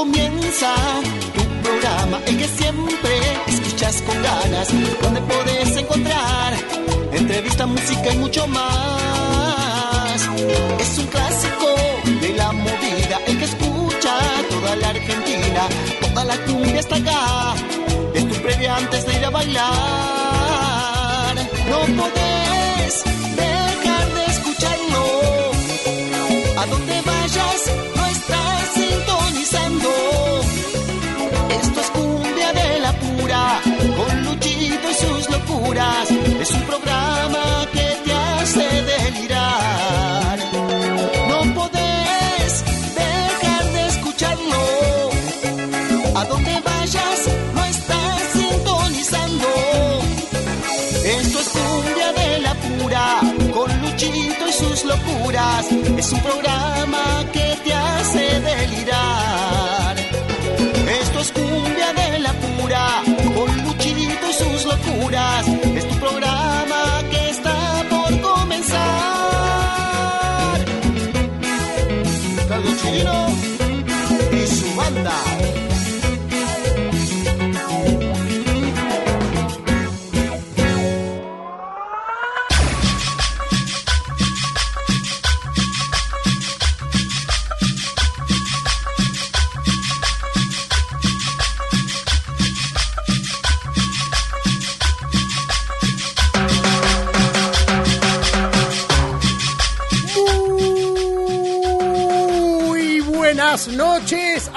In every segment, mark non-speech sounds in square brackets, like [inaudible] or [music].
comienza tu programa, el que siempre escuchas con ganas, donde puedes encontrar entrevista, música y mucho más. Es un clásico de la movida, el que escucha toda la Argentina, toda la cumbia está acá. Es tu previa antes de ir a bailar. No podés dejar sus locuras. Es un programa que te hace delirar.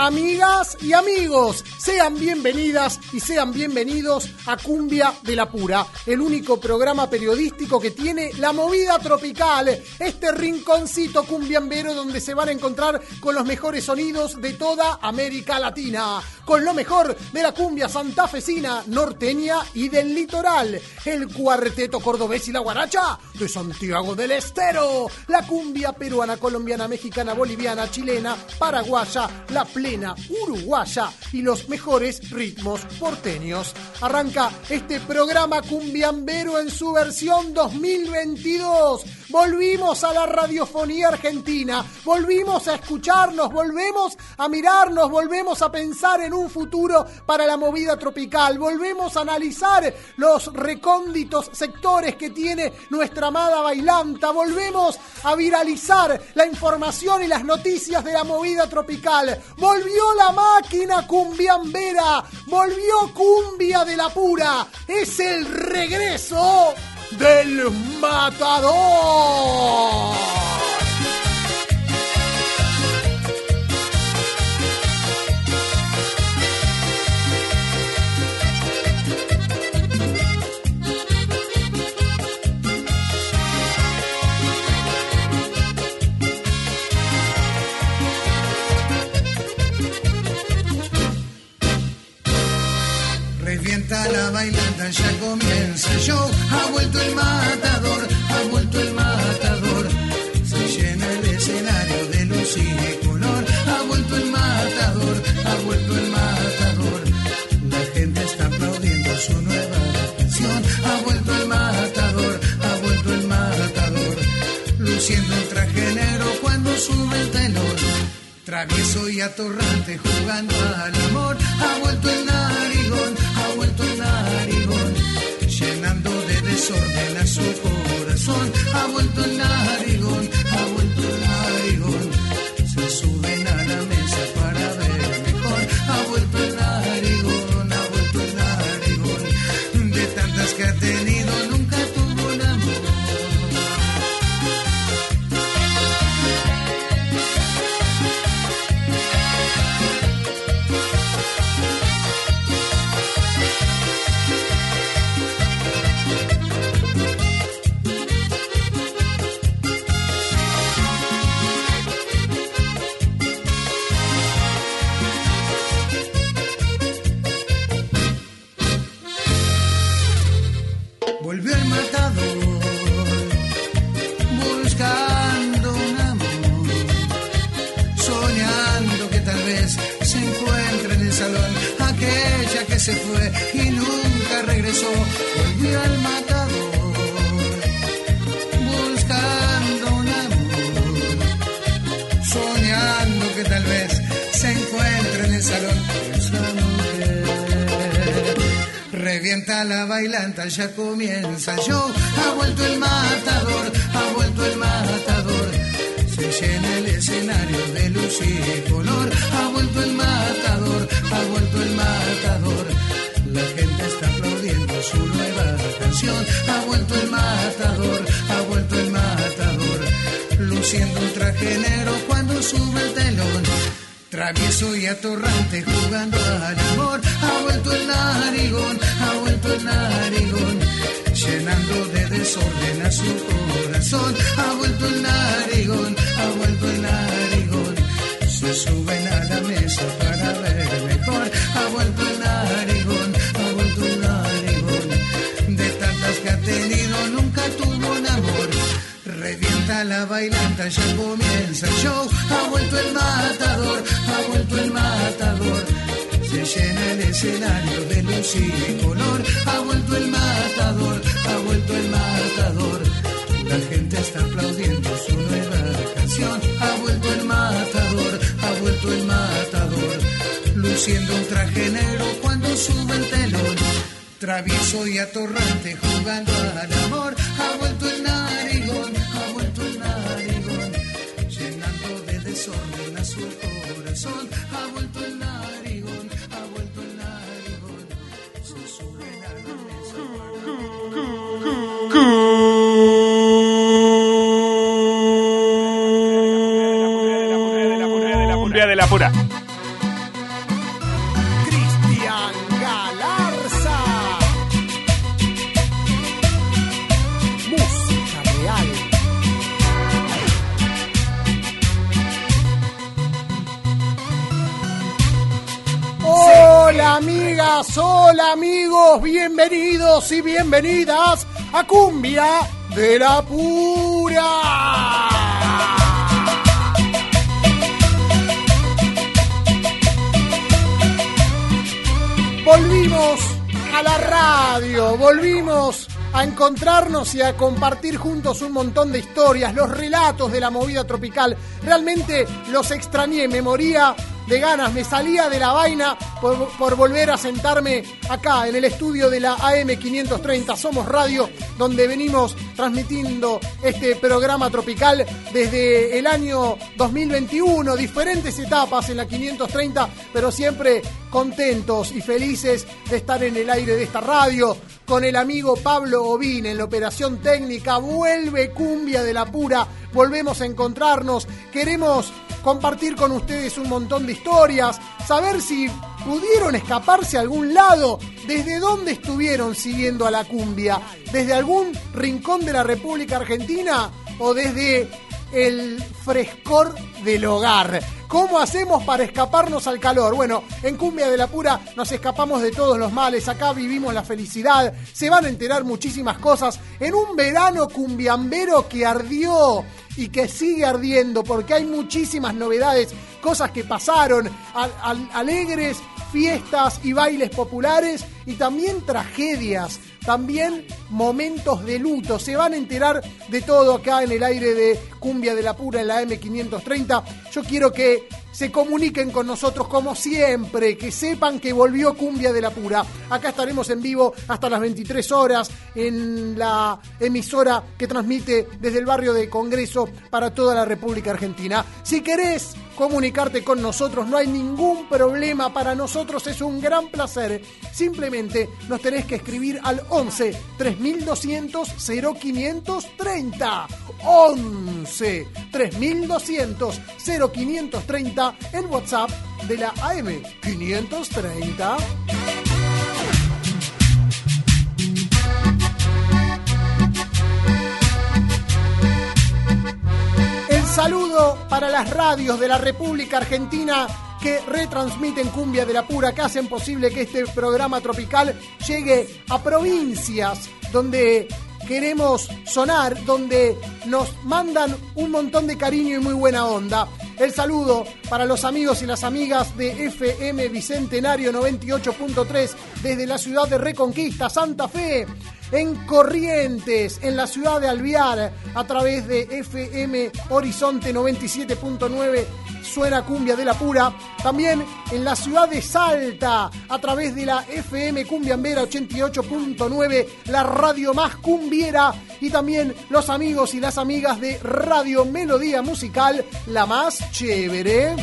Amigas y amigos. Sean bienvenidas y sean bienvenidos a Cumbia de la Pura, el único programa periodístico que tiene la movida tropical, este rinconcito cumbiambero donde se van a encontrar con los mejores sonidos de toda América Latina, con lo mejor de la cumbia santafesina, norteña y del litoral, el cuarteto cordobés y la guaracha de Santiago del Estero, la cumbia peruana, colombiana, mexicana, boliviana, chilena, paraguaya, la plena, uruguaya y los mejores ritmos porteños. Arranca este programa cumbiambero en su versión 2022. Volvimos a la radiofonía argentina, volvimos a escucharnos, volvemos a mirarnos, volvemos a pensar en un futuro para la movida tropical, volvemos a analizar los recónditos sectores que tiene nuestra amada bailanta, volvemos a viralizar la información y las noticias de la movida tropical. Volvió la máquina volvió cumbia de la pura, es el regreso del matador. La bailanta, ya comienza el show. Ha vuelto el matador, ha vuelto el matador. Se llena el escenario de luz y color. Ha vuelto el matador, ha vuelto el matador. La gente está aplaudiendo su nueva canción. Ha vuelto el matador, ha vuelto el matador. Luciendo el traje negro cuando sube el telón. Travieso y atorrante jugando al amor. Ha vuelto el narigón, vuelto el narigón. Llenando de desorden a su corazón. Ha vuelto el narigón, ha vuelto el narigón. Se suben a la mesa para ver mejor. Ha vuelto el narigón, ha vuelto el narigón. De tantas que ha tenido, ya comienza el show. Ha vuelto el matador, ha vuelto el matador. Se llena el escenario de luz y color. Ha vuelto el matador, ha vuelto el matador. La gente está aplaudiendo su nueva canción. Ha vuelto el matador, ha vuelto el matador. Luciendo un traje negro cuando sube el telón. Travieso y atorrante jugando al amor. Ha vuelto el narigón, Travieso y atorrante jugando hola amigos, bienvenidos y bienvenidas a Cumbia de la Pura. Volvimos a la radio, volvimos a encontrarnos y a compartir juntos un montón de historias, los relatos de la movida tropical. Realmente los extrañé, me moría de ganas, me salía de la vaina por, volver a sentarme acá en el estudio de la AM530 Somos Radio, donde venimos transmitiendo este programa tropical desde el año 2021, diferentes etapas en la 530, pero siempre contentos y felices de estar en el aire de esta radio con el amigo Pablo Ovin en la operación técnica. Vuelve Cumbia de la Pura, volvemos a encontrarnos, queremos compartir con ustedes un montón de historias, saber si pudieron escaparse a algún lado, desde dónde estuvieron siguiendo a la cumbia, desde algún rincón de la República Argentina o desde el frescor del hogar. ¿Cómo hacemos para escaparnos al calor? Bueno, en Cumbia de la Pura nos escapamos de todos los males, acá vivimos la felicidad, se van a enterar muchísimas cosas en un verano cumbiambero que ardió y que sigue ardiendo porque hay muchísimas novedades, cosas que pasaron, al- al- alegres fiestas y bailes populares y también tragedias, también momentos de luto. Se van a enterar de todo acá en el aire de Cumbia de la Pura en la M530. Yo quiero que se comuniquen con nosotros como siempre, que sepan que volvió Cumbia de la Pura. Acá estaremos en vivo hasta las 23 horas en la emisora que transmite desde el barrio de Congreso para toda la República Argentina. Si querés comunicarte con nosotros, no hay ningún problema. Para nosotros es un gran placer. Simplemente nos tenés que escribir al 11 3200 0530. 11 3200 0530 el WhatsApp de la AM 530. El saludo para las radios de la República Argentina que retransmiten Cumbia de la Pura, que hacen posible que este programa tropical llegue a provincias donde queremos sonar, donde nos mandan un montón de cariño y muy buena onda. El saludo para los amigos y las amigas de FM Bicentenario 98.3 desde la ciudad de Reconquista, Santa Fe en Corrientes, en la ciudad de Alvear, a través de FM Horizonte 97.9 suena cumbia de la pura. También en la ciudad de Salta, a través de la FM Cumbiambera 88.9, la radio más cumbiera. Y también los amigos y las amigas de Radio Melodía Musical, la más chévere.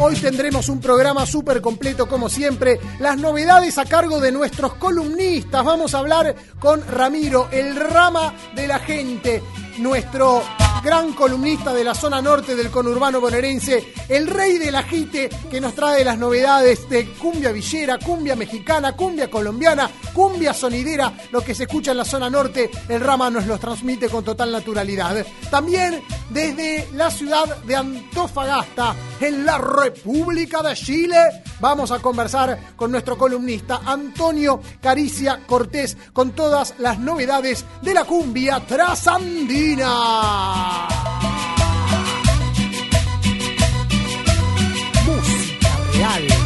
Hoy tendremos un programa súper completo como siempre. Las novedades a cargo de nuestros columnistas. Vamos a hablar con Ramiro, el rama de la gente, nuestro gran columnista de la zona norte del conurbano bonaerense, el rey del ajite que nos trae las novedades de cumbia villera, cumbia mexicana, cumbia colombiana, cumbia sonidera, lo que se escucha en la zona norte, el rama nos lo transmite con total naturalidad. También desde la ciudad de Antofagasta, en la República de Chile, vamos a conversar con nuestro columnista Antonio Caricia Cortés con todas las novedades de la cumbia trasandina. Música real.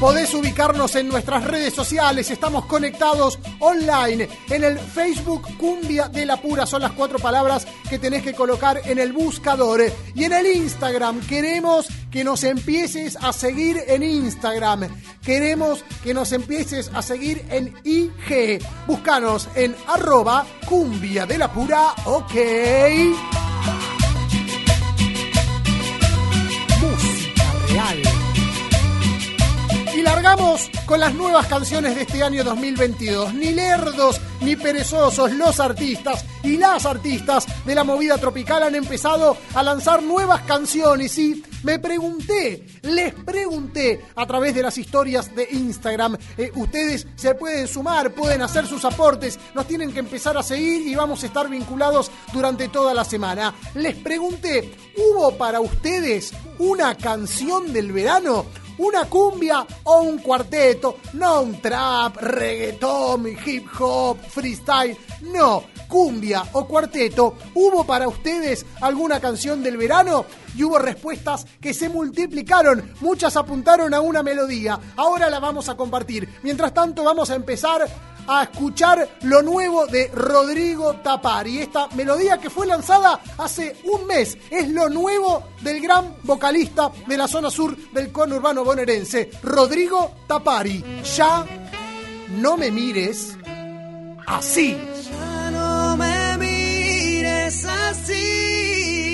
Podés ubicarnos en nuestras redes sociales, estamos conectados online en el Facebook Cumbia de la Pura, son las cuatro palabras que tenés que colocar en el buscador. Y en el Instagram queremos que nos empieces a seguir en Instagram, queremos que nos empieces a seguir en IG. Búscanos en arroba Cumbia de la Pura, ok. Música real. Y largamos con las nuevas canciones de este año 2022. Ni lerdos ni perezosos, los artistas y las artistas de la movida tropical han empezado a lanzar nuevas canciones. Y me pregunté, les pregunté a través de las historias de Instagram, eh, ustedes se pueden sumar, pueden hacer sus aportes, nos tienen que empezar a seguir y vamos a estar vinculados durante toda la semana. Les pregunté, ¿hubo para ustedes una canción del verano? Una cumbia o un cuarteto, no un trap, reggaetón, hip hop, freestyle, no, cumbia o cuarteto. ¿Hubo para ustedes alguna canción del verano? Y hubo respuestas que se multiplicaron, muchas apuntaron a una melodía. Ahora la vamos a compartir. Mientras tanto vamos a empezar a escuchar lo nuevo de Rodrigo Tapari. Esta melodía que fue lanzada hace un mes es lo nuevo del gran vocalista de la zona sur del conurbano bonaerense, Rodrigo Tapari. Ya no me mires así. Ya no me mires así.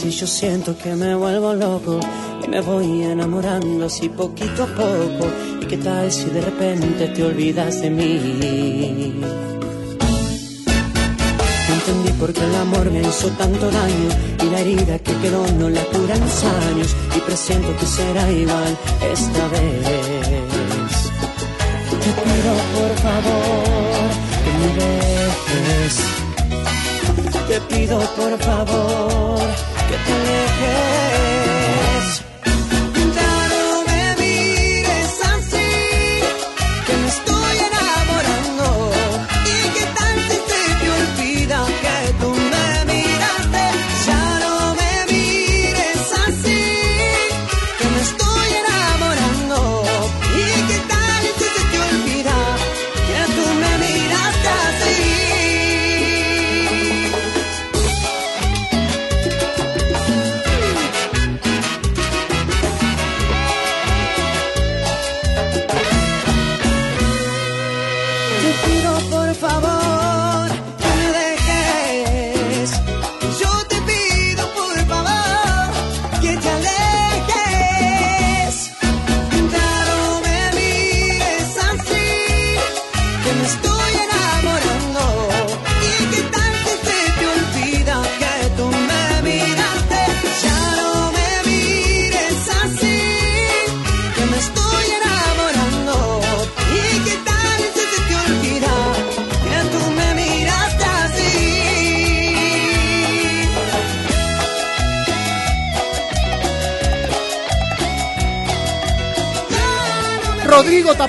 Y yo siento que me vuelvo loco y me voy enamorando así poquito a poco. ¿Y qué tal si de repente te olvidas de mí? No entendí por qué el amor me hizo tanto daño y la herida que quedó no la curan los años y presiento que será igual esta vez. Te pido por favor que me dejes. Te pido por favor que te alejes.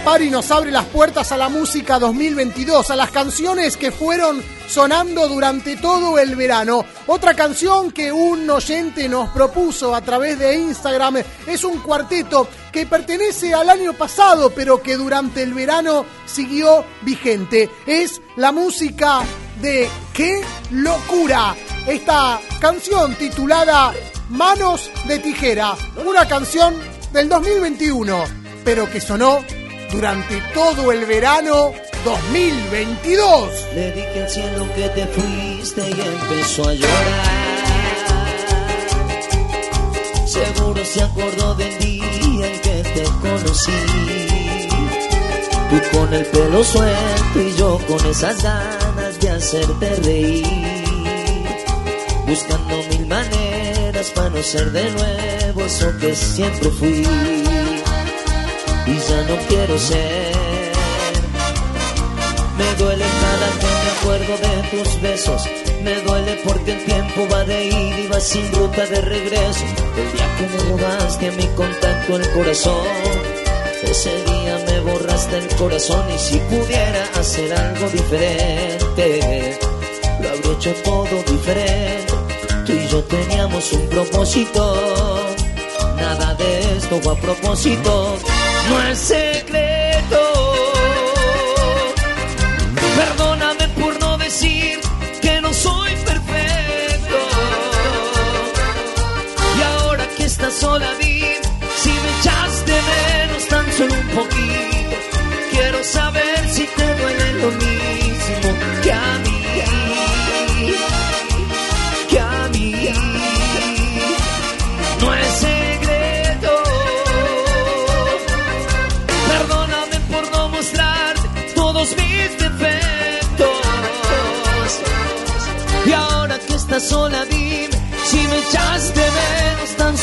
Tapari nos abre las puertas a la música 2022, a las canciones que fueron sonando durante todo el verano. Otra canción que un oyente nos propuso a través de Instagram es un cuarteto que pertenece al año pasado, pero que durante el verano siguió vigente. Es la música de ¡Qué locura! Esta canción titulada Manos de Tijera, una canción del 2021, pero que sonó durante todo el verano 2022. Le dije al cielo que te fuiste y empezó a llorar. Seguro se acordó del día en que te conocí. Tú con el pelo suelto y yo con esas ganas de hacerte reír. Buscando mil maneras para no ser de nuevo eso que siempre fui. Y ya no quiero ser. Me duele cada que me acuerdo de tus besos. Me duele porque el tiempo va de ida y va sin ruta de regreso. El día que me robaste mi contacto el corazón. Ese día me borraste el corazón y si pudiera hacer algo diferente, lo habría hecho todo diferente. Tú y yo teníamos un propósito. Nada de esto fue a propósito. No es secreto. Perdóname por no decir que no soy perfecto. Y ahora que estás sola,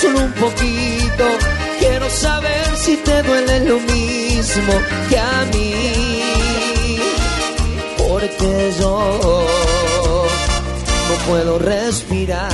solo un poquito. Quiero saber si te duele lo mismo que a mí. Porque yo no puedo respirar.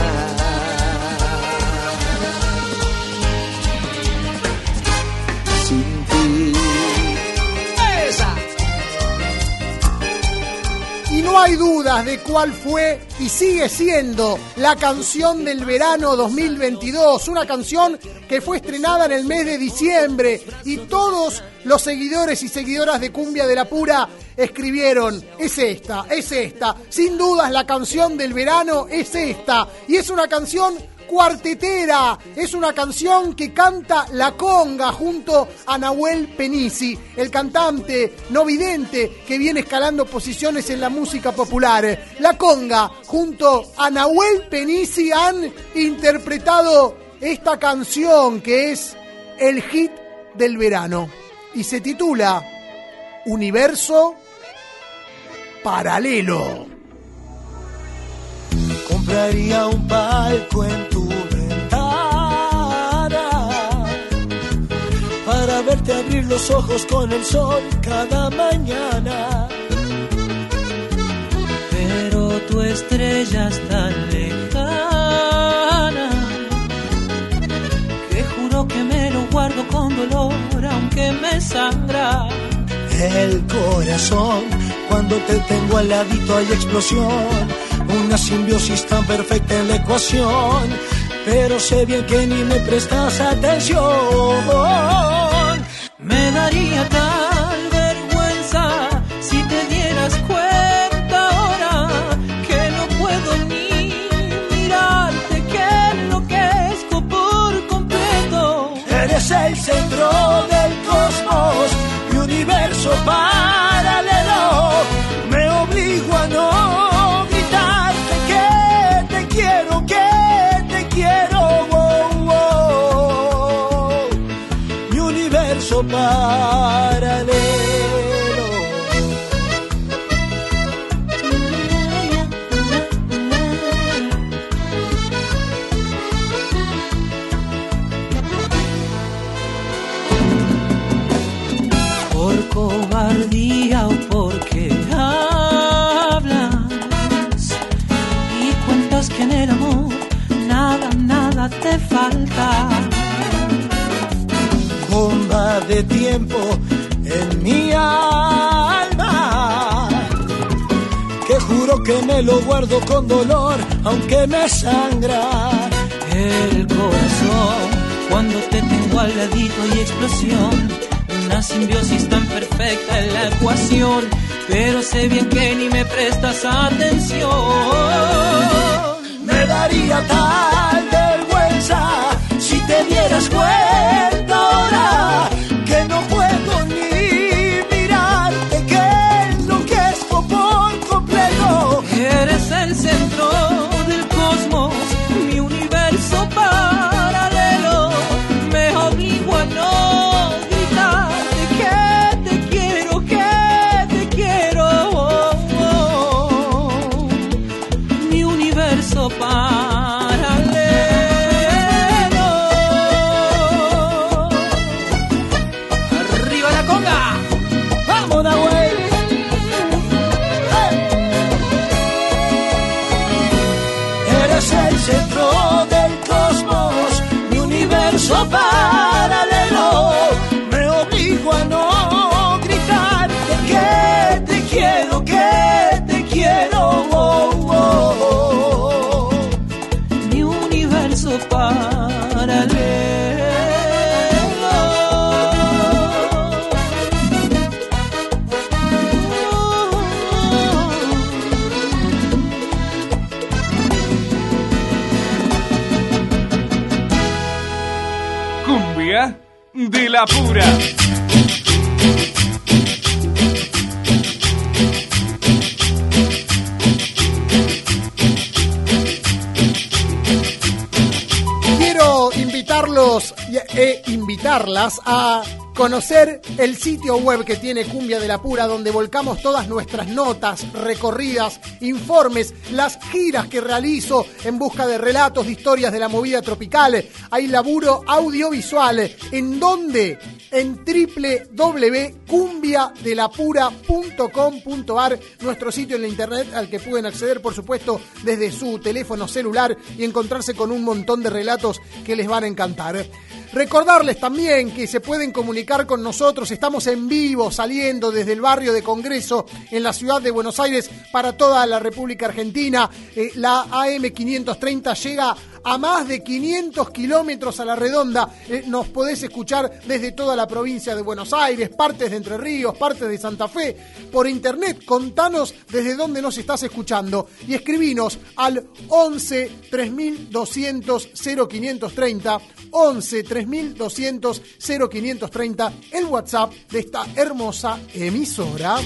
No hay dudas de cuál fue y sigue siendo la canción del verano 2022, una canción que fue estrenada en el mes de diciembre y todos los seguidores y seguidoras de Cumbia de la Pura escribieron, es esta, es esta, sin dudas la canción del verano es esta, y es una canción cuartetera. Es una canción que canta La Conga junto a Nahuel Penisi, el cantante no vidente que viene escalando posiciones en la música popular. La Conga junto a Nahuel Penisi han interpretado esta canción que es el hit del verano y se titula Universo Paralelo. Compraría un palco en tu ventana para verte abrir los ojos con el sol cada mañana. Pero tu estrella es tan lejana que juro que me lo guardo con dolor aunque me sangra. El corazón, cuando te tengo al ladito hay explosión, una simbiosis tan perfecta en la ecuación, pero sé bien que ni me prestas atención. Me daría tal vergüenza si te dieras cuenta ahora que no puedo ni mirarte, que enloquezco por completo. Eres el centro del cosmos, mi universo paralelo. De tiempo en mi alma. Que juro que me lo guardo con dolor, aunque me sangra. El corazón, cuando te tengo al ladito y explosión. Una simbiosis tan perfecta en la ecuación, pero sé bien que ni me prestas atención. Me daría tal vergüenza si te dieras cuenta a conocer el sitio web que tiene Cumbia de la Pura, donde volcamos todas nuestras notas, recorridas, informes, las giras que realizo en busca de relatos, de historias de la movida tropical. Hay laburo audiovisual. ¿En dónde? En www.cumbiadelapura.com.ar, nuestro sitio en la internet al que pueden acceder, por supuesto, desde su teléfono celular y encontrarse con un montón de relatos que les van a encantar. Recordarles también que se pueden comunicar con nosotros, estamos en vivo saliendo desde el barrio de Congreso en la ciudad de Buenos Aires para toda la República Argentina. Eh, la AM530 llega a más de 500 kilómetros a la redonda. Eh, nos podés escuchar desde toda la provincia de Buenos Aires, partes de Entre Ríos, partes de Santa Fe, por internet. Contanos desde dónde nos estás escuchando y escribinos al 11 3200 0530 11 3200 0530 el WhatsApp de esta hermosa emisora.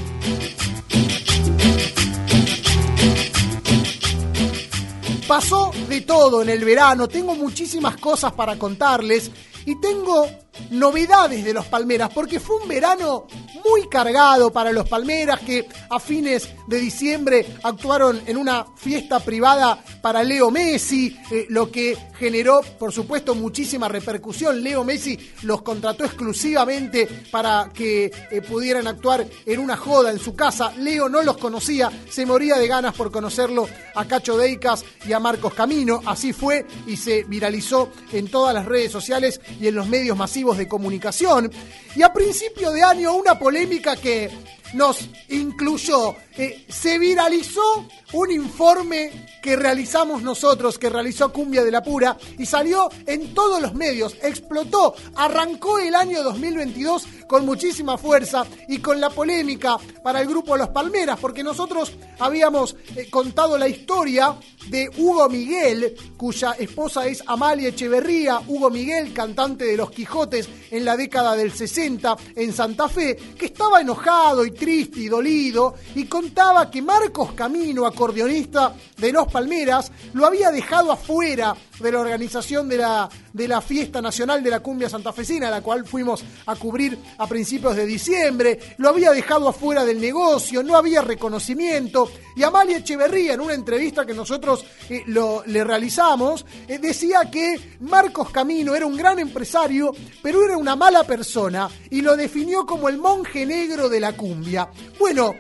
Pasó de todo en el verano, tengo muchísimas cosas para contarles y tengo novedades de los Palmeras, porque fue un verano muy cargado para los Palmeras que a fines de diciembre actuaron en una fiesta privada para Leo Messi, eh, lo que generó, por supuesto, muchísima repercusión. Leo Messi los contrató exclusivamente para que eh, pudieran actuar en una joda en su casa. Leo no los conocía, se moría de ganas por conocerlo a Cacho Deicas y a Marcos Camino. Así fue y se viralizó en todas las redes sociales y en los medios masivos de comunicación. Y a principio de año una polémica que nos incluyó. Eh, se viralizó un informe que realizamos nosotros, que realizó Cumbia de la Pura, y salió en todos los medios, explotó, arrancó el año 2022 con muchísima fuerza y con la polémica para el grupo Los Palmeras, porque nosotros habíamos eh, contado la historia de Hugo Miguel, cuya esposa es Amalia Echeverría, Hugo Miguel, cantante de Los Quijotes en la década del 60 en Santa Fe, que estaba enojado y triste y dolido y contaba que Marcos Camino, acordeonista de Los Palmeras, lo había dejado afuera de la organización de la, de la fiesta nacional de la cumbia santafesina, la cual fuimos a cubrir a principios de diciembre, lo había dejado afuera del negocio, no había reconocimiento, y Amalia Echeverría, en una entrevista que nosotros eh, lo, le realizamos, eh, decía que Marcos Camino era un gran empresario, pero era una mala persona, y lo definió como el monje negro de la cumbia. Bueno,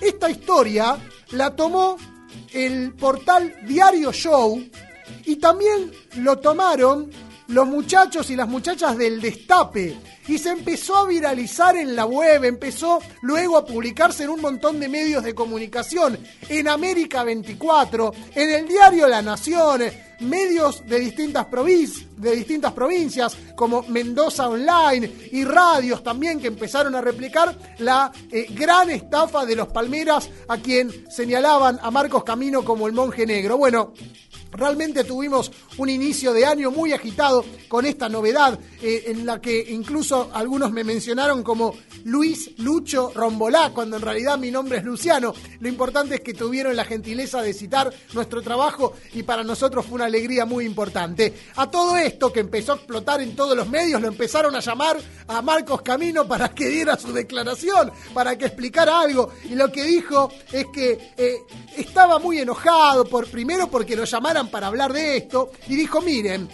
esta historia la tomó el portal Diario Show y también lo tomaron los muchachos y las muchachas del Destape y se empezó a viralizar en la web, empezó luego a publicarse en un montón de medios de comunicación, en América 24, en el diario La Nación, medios de distintas, de distintas provincias como Mendoza Online y radios también que empezaron a replicar la eh, gran estafa de los Palmeras a quien señalaban a Marcos Camino como el monje negro. Bueno, Realmente tuvimos un inicio de año muy agitado con esta novedad, eh, en la que incluso algunos me mencionaron como Luis Lucho Rombolá, cuando en realidad mi nombre es Luciano. Lo importante es que tuvieron la gentileza de citar nuestro trabajo y para nosotros fue una alegría muy importante. A todo esto que empezó a explotar en todos los medios, lo empezaron a llamar a Marcos Camino para que diera su declaración, para que explicara algo. Y lo que dijo es que eh, estaba muy enojado, por primero porque lo llamaran para hablar de esto y dijo, miren,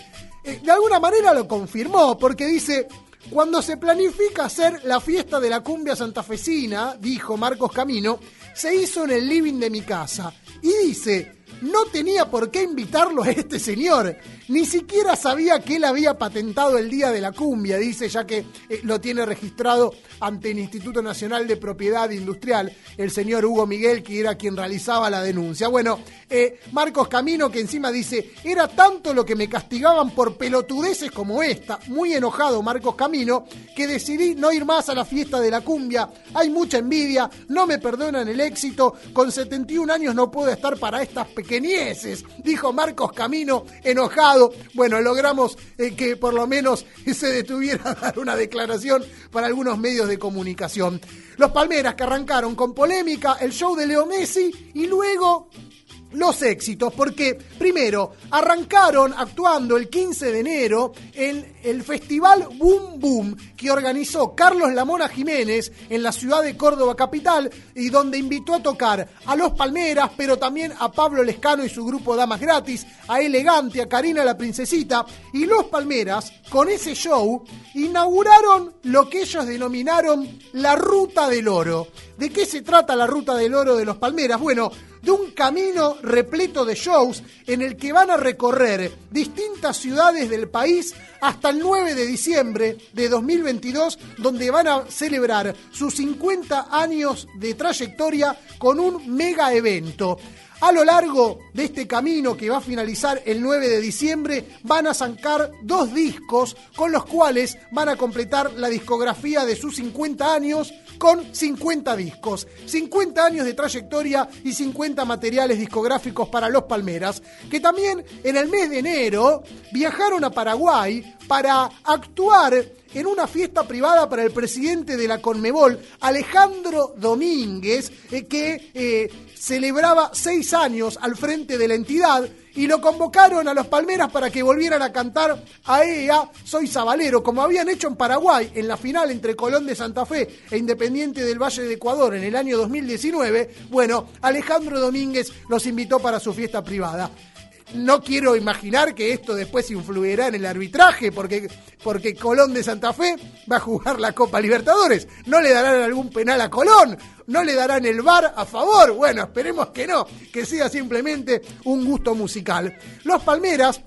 eh, de alguna manera lo confirmó porque dice, cuando se planifica hacer la fiesta de la cumbia santafesina, dijo Marcos Camino, se hizo en el living de mi casa. Y dice, no tenía por qué invitarlo a este señor. Ni siquiera sabía que él había patentado el Día de la Cumbia, dice, ya que eh, lo tiene registrado ante el Instituto Nacional de Propiedad Industrial, el señor Hugo Miguel, que era quien realizaba la denuncia. Bueno, eh, Marcos Camino, que encima dice, era tanto lo que me castigaban por pelotudeces como esta, muy enojado Marcos Camino, que decidí no ir más a la fiesta de la cumbia. Hay mucha envidia, no me perdonan el éxito, con 71 años no puedo estar para estas pequeñeces, dijo Marcos Camino, enojado bueno, logramos eh, que por lo menos [laughs] se detuviera a dar una declaración para algunos medios de comunicación. Los Palmeras que arrancaron con polémica, el show de Leo Messi y luego los éxitos, porque primero arrancaron actuando el 15 de enero en el festival Boom Boom que organizó Carlos Lamona Jiménez en la ciudad de Córdoba capital y donde invitó a tocar a Los Palmeras, pero también a Pablo Lescano y su grupo Damas Gratis, a Elegante, a Karina la Princesita y Los Palmeras con ese show inauguraron lo que ellos denominaron la Ruta del Oro. ¿De qué se trata la Ruta del Oro de Los Palmeras? Bueno, de un camino repleto de shows en el que van a recorrer distintas ciudades del país hasta el 9 de diciembre de 2022, donde van a celebrar sus 50 años de trayectoria con un mega evento. A lo largo de este camino que va a finalizar el 9 de diciembre, van a sacar dos discos con los cuales van a completar la discografía de sus 50 años con 50 discos, 50 años de trayectoria y 50 materiales discográficos para los Palmeras, que también en el mes de enero viajaron a Paraguay para actuar en una fiesta privada para el presidente de la Conmebol, Alejandro Domínguez, eh, que eh, celebraba seis años al frente de la entidad y lo convocaron a los Palmeras para que volvieran a cantar a EA Soy Sabalero, como habían hecho en Paraguay en la final entre Colón de Santa Fe e Independiente del Valle de Ecuador en el año 2019. Bueno, Alejandro Domínguez los invitó para su fiesta privada. No quiero imaginar que esto después influirá en el arbitraje, porque, porque Colón de Santa Fe va a jugar la Copa Libertadores. No le darán algún penal a Colón, no le darán el bar a favor. Bueno, esperemos que no, que sea simplemente un gusto musical. Los Palmeras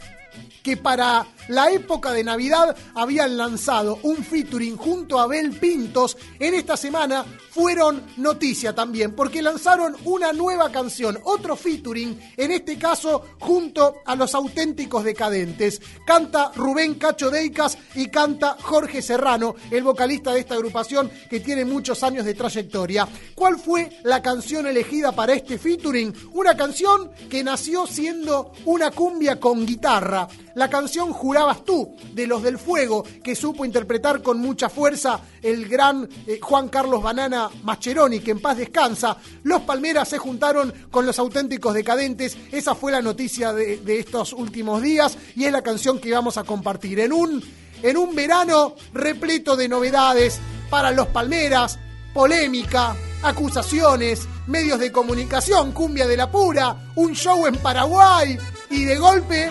que para la época de Navidad habían lanzado un featuring junto a Bel Pintos, en esta semana fueron noticia también, porque lanzaron una nueva canción, otro featuring, en este caso junto a los auténticos decadentes. Canta Rubén Cacho Deicas y canta Jorge Serrano, el vocalista de esta agrupación que tiene muchos años de trayectoria. ¿Cuál fue la canción elegida para este featuring? Una canción que nació siendo una cumbia con guitarra. La canción Jurabas tú, de los del Fuego, que supo interpretar con mucha fuerza el gran eh, Juan Carlos Banana Mascheroni, que en paz descansa. Los Palmeras se juntaron con los auténticos decadentes. Esa fue la noticia de, de estos últimos días y es la canción que vamos a compartir en un, en un verano repleto de novedades para los Palmeras, polémica, acusaciones, medios de comunicación, cumbia de la pura, un show en Paraguay y de golpe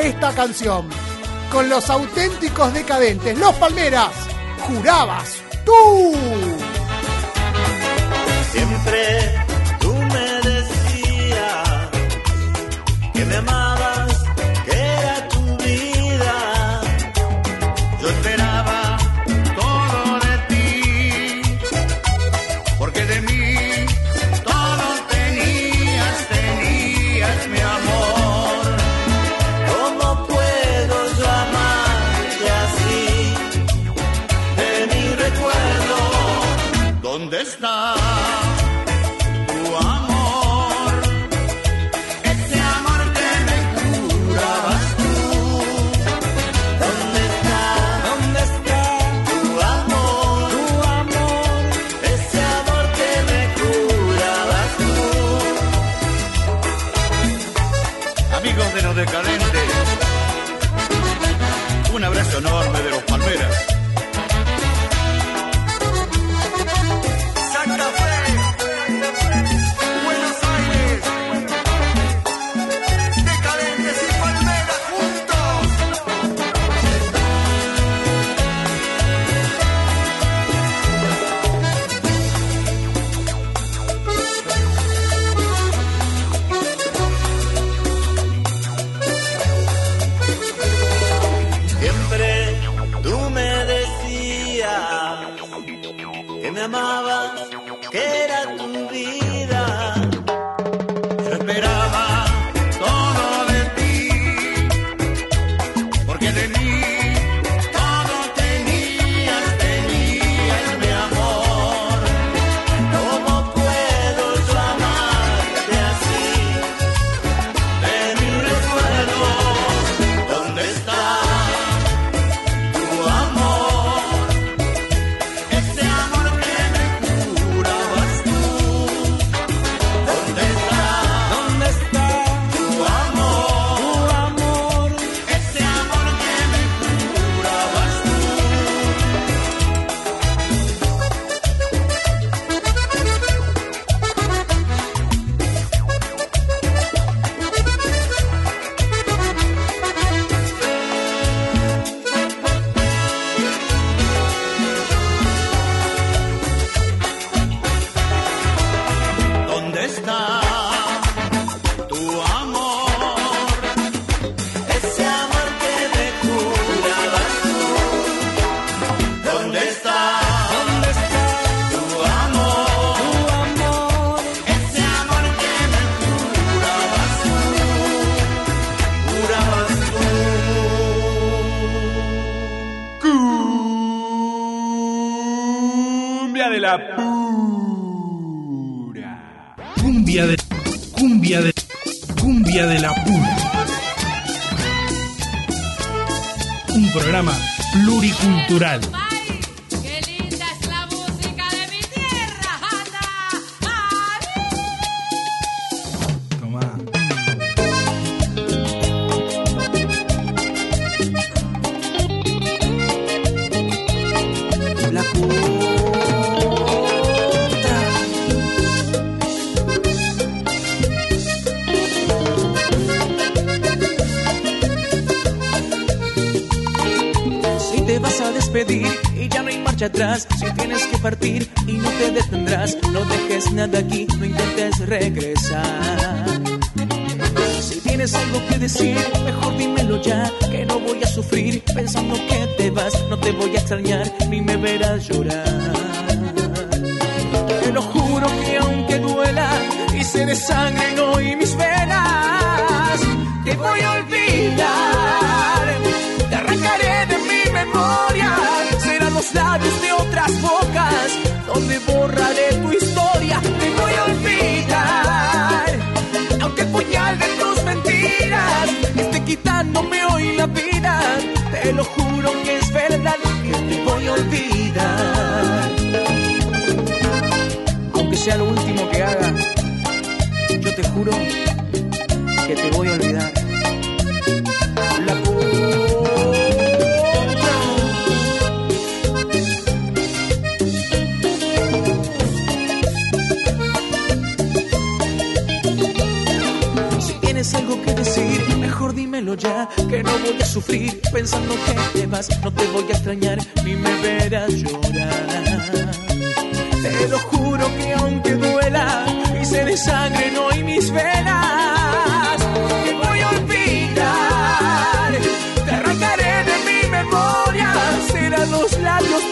esta canción. Con los auténticos decadentes, los Palmeras, jurabas tú. Siempre está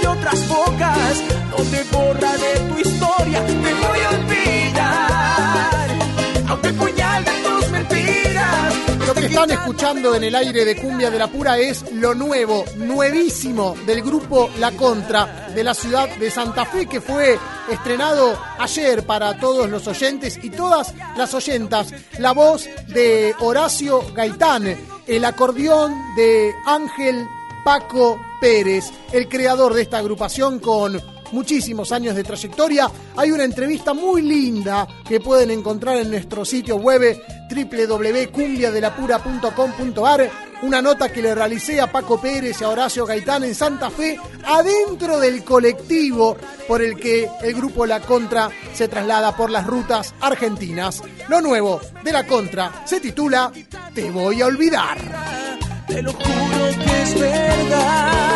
de otras bocas, donde borraré tu historia. Te voy a olvidar, aunque de tus mentiras esté están escuchando en el aire de Cumbia de la Pura es lo nuevo, nuevísimo del grupo La Contra de la ciudad de Santa Fe que fue estrenado ayer para todos los oyentes y todas las oyentas. La voz de Horacio Gaitán, el acordeón de Ángel Paco Pérez, el creador de esta agrupación con muchísimos años de trayectoria. Hay una entrevista muy linda que pueden encontrar en nuestro sitio web www.cumbiadelapura.com.ar. Una nota que le realicé a Paco Pérez y a Horacio Gaitán en Santa Fe, adentro del colectivo por el que el grupo La Contra se traslada por las rutas argentinas. Lo nuevo de La Contra se titula Te voy a olvidar. Te lo juro que es verdad,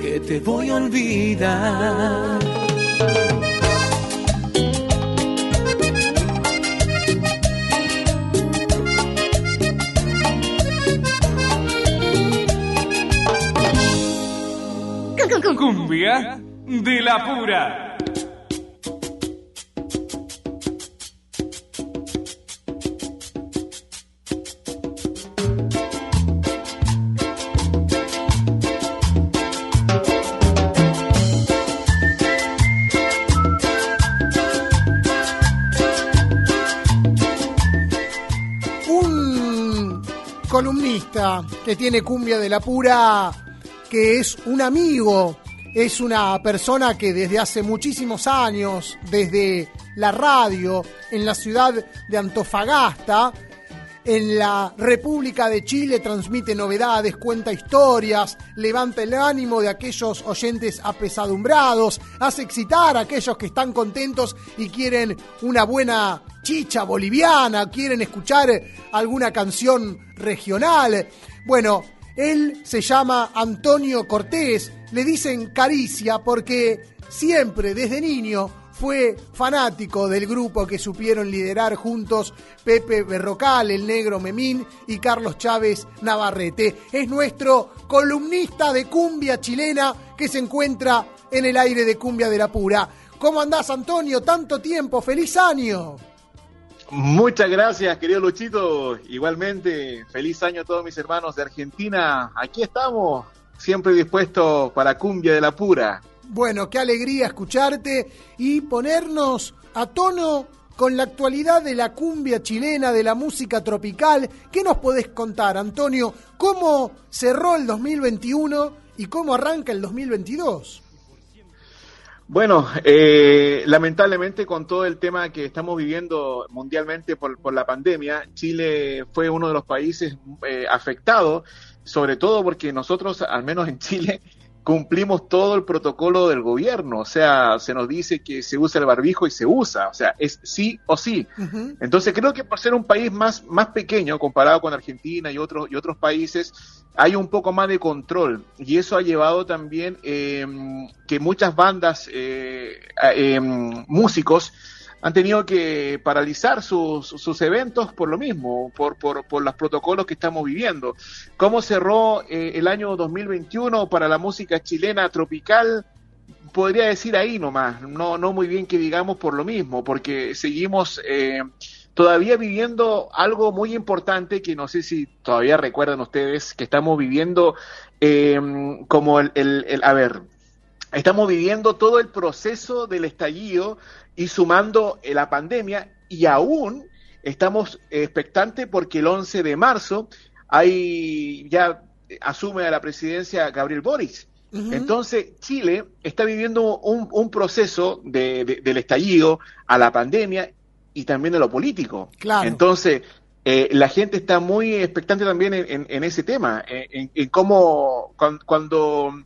que te voy a olvidar. Cumbia de la pura. Un columnista que tiene cumbia de la pura, que es un amigo, es una persona que desde hace muchísimos años, desde la radio en la ciudad de Antofagasta, en la República de Chile transmite novedades, cuenta historias, levanta el ánimo de aquellos oyentes apesadumbrados, hace excitar a aquellos que están contentos y quieren una buena chicha boliviana, quieren escuchar alguna canción regional. Bueno, él se llama Antonio Cortés, le dicen caricia porque siempre desde niño fue fanático del grupo que supieron liderar juntos Pepe Berrocal, el negro Memín y Carlos Chávez Navarrete. Es nuestro columnista de cumbia chilena que se encuentra en el aire de cumbia de la pura. ¿Cómo andás, Antonio? Tanto tiempo, feliz año. Muchas gracias, querido Luchito. Igualmente, feliz año a todos mis hermanos de Argentina. Aquí estamos, siempre dispuestos para cumbia de la pura. Bueno, qué alegría escucharte y ponernos a tono con la actualidad de la cumbia chilena, de la música tropical. ¿Qué nos podés contar, Antonio? ¿Cómo cerró el 2021 y cómo arranca el 2022? Bueno, eh, lamentablemente con todo el tema que estamos viviendo mundialmente por, por la pandemia, Chile fue uno de los países eh, afectados, sobre todo porque nosotros, al menos en Chile, cumplimos todo el protocolo del gobierno, o sea, se nos dice que se usa el barbijo y se usa, o sea, es sí o sí. Entonces creo que por ser un país más, más pequeño comparado con Argentina y otros, y otros países, hay un poco más de control y eso ha llevado también eh, que muchas bandas, eh, eh, músicos, han tenido que paralizar sus, sus eventos por lo mismo, por, por, por los protocolos que estamos viviendo. ¿Cómo cerró eh, el año 2021 para la música chilena tropical? Podría decir ahí nomás, no, no muy bien que digamos por lo mismo, porque seguimos eh, todavía viviendo algo muy importante que no sé si todavía recuerdan ustedes, que estamos viviendo eh, como el, el, a ver, estamos viviendo todo el proceso del estallido y sumando eh, la pandemia y aún estamos expectantes porque el 11 de marzo hay ya asume a la presidencia Gabriel Boric. Uh -huh. Entonces Chile está viviendo un, un proceso de, de, del estallido a la pandemia y también de lo político. Claro. Entonces eh, la gente está muy expectante también en, en, en ese tema, en, en cómo cuando, cuando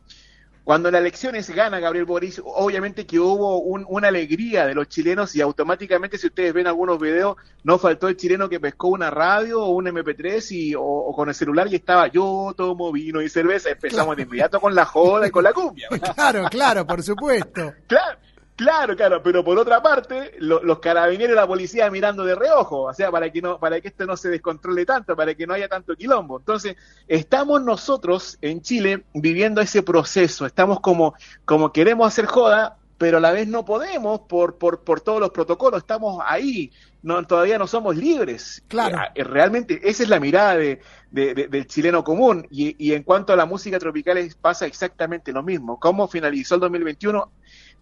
cuando las elecciones gana Gabriel Boric, obviamente que hubo un, una alegría de los chilenos y automáticamente, si ustedes ven algunos videos, no faltó el chileno que pescó una radio o un MP3 y, o, o con el celular y estaba yo tomo vino y cerveza. Empezamos claro. de inmediato con la joda y con la cumbia. [laughs] claro, claro, por supuesto. claro. Claro, claro, pero por otra parte, lo, los carabineros y la policía mirando de reojo, o sea, para que no, para que esto no se descontrole tanto, para que no haya tanto quilombo. Entonces, estamos nosotros en Chile viviendo ese proceso, estamos como, como queremos hacer joda, pero a la vez no podemos por, por, por todos los protocolos, estamos ahí, no, todavía no somos libres. Claro. Eh, realmente esa es la mirada de, de- de- del chileno común. Y, y en cuanto a la música tropical es- pasa exactamente lo mismo. ¿Cómo finalizó el 2021?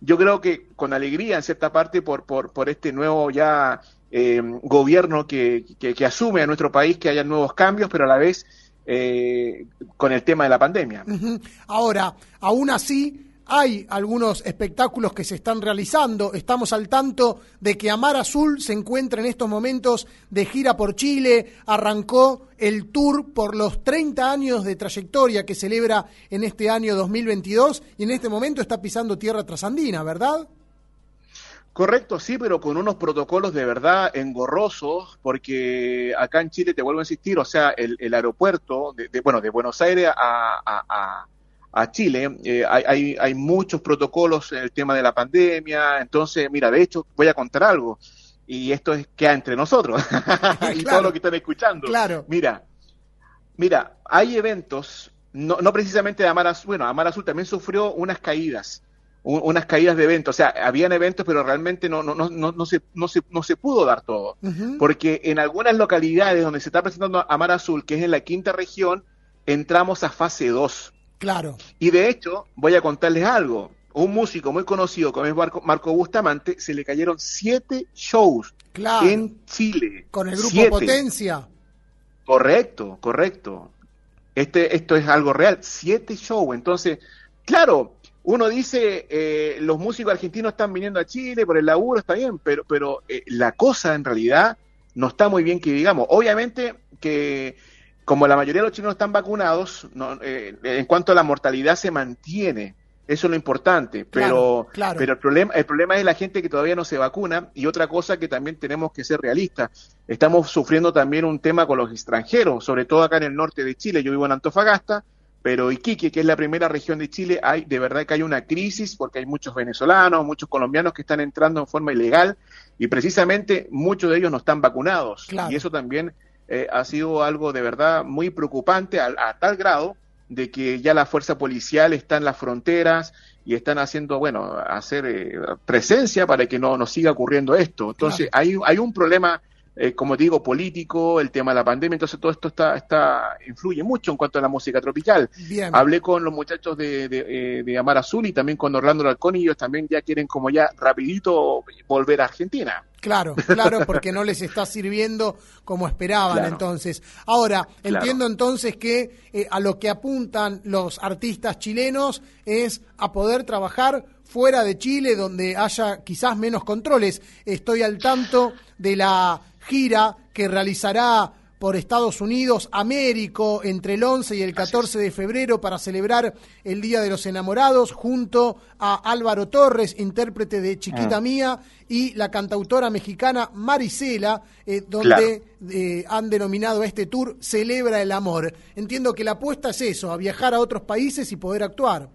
Yo creo que con alegría en cierta parte por, por, por este nuevo ya eh, gobierno que, que, asume a nuestro país, que haya nuevos cambios, pero a la vez eh, con el tema de la pandemia. Ahora, aún así, hay algunos espectáculos que se están realizando. Estamos al tanto de que Amar Azul se encuentra en estos momentos de gira por Chile. Arrancó el tour por los 30 años de trayectoria que celebra en este año 2022 y en este momento está pisando tierra trasandina, ¿verdad? Correcto, sí, pero con unos protocolos de verdad engorrosos, porque acá en Chile, te vuelvo a insistir, o sea, el, aeropuerto, de, bueno, de Buenos Aires a- a Chile, eh, hay, hay, muchos protocolos en el tema de la pandemia, entonces, mira, de hecho, voy a contar algo, y esto es queda entre nosotros, [laughs] y Claro. todo lo que están escuchando. Claro. Mira, mira, hay eventos, no, no precisamente de Amar Azul, bueno, Amar Azul también sufrió unas caídas, unas caídas de eventos, o sea, habían eventos, pero realmente no, no, no, no, no se, no, se, no se pudo dar todo, porque en algunas localidades donde se está presentando Amar Azul, que es en la quinta región, entramos a fase 2. Claro. Y de hecho, voy a contarles algo. Un músico muy conocido como es Marco, Marco Bustamante, se le cayeron siete shows Claro. en Chile. Con el grupo Siete. Potencia. Correcto, correcto. Este, esto es algo real. Siete shows. Entonces, claro, uno dice, eh, los músicos argentinos están viniendo a Chile por el laburo, está bien, pero, pero eh, la cosa en realidad no está muy bien que digamos. Obviamente que como la mayoría de los chilenos están vacunados, no, eh, en cuanto a la mortalidad se mantiene. Eso es lo importante, pero, Claro, claro. pero el problema, el problema es la gente que todavía no se vacuna y otra cosa que también tenemos que ser realistas. Estamos sufriendo también un tema con los extranjeros, sobre todo acá en el norte de Chile. Yo vivo en Antofagasta, pero Iquique, que es la primera región de Chile, hay de verdad que hay una crisis porque hay muchos venezolanos, muchos colombianos que están entrando en forma ilegal y precisamente muchos de ellos no están vacunados. Claro. Y eso también eh, ha sido algo de verdad muy preocupante a, a tal grado de que ya la fuerza policial está en las fronteras y están haciendo, bueno, hacer eh, presencia para que no nos siga ocurriendo esto. Entonces, hay, hay un problema, eh, como digo, político, el tema de la pandemia, entonces todo esto está, está influye mucho en cuanto a la música tropical. Bien. Hablé con los muchachos de, de, eh, de Amar Azul y también con Orlando Larcón y ellos también ya quieren como ya rapidito volver a Argentina. Claro, [laughs] claro, porque no les está sirviendo como esperaban Claro. entonces. Ahora, Claro. entiendo entonces que eh, a lo que apuntan los artistas chilenos es a poder trabajar fuera de Chile, donde haya quizás menos controles. Estoy al tanto de la gira que realizará por Estados Unidos, Américo, entre el 11 y el 14 de febrero para celebrar el Día de los Enamorados, junto a Álvaro Torres, intérprete de Chiquita Ah. Mía, y la cantautora mexicana Marisela, eh, donde eh, han denominado a este tour Celebra el Amor. Entiendo que la apuesta es eso, a viajar a otros países y poder actuar.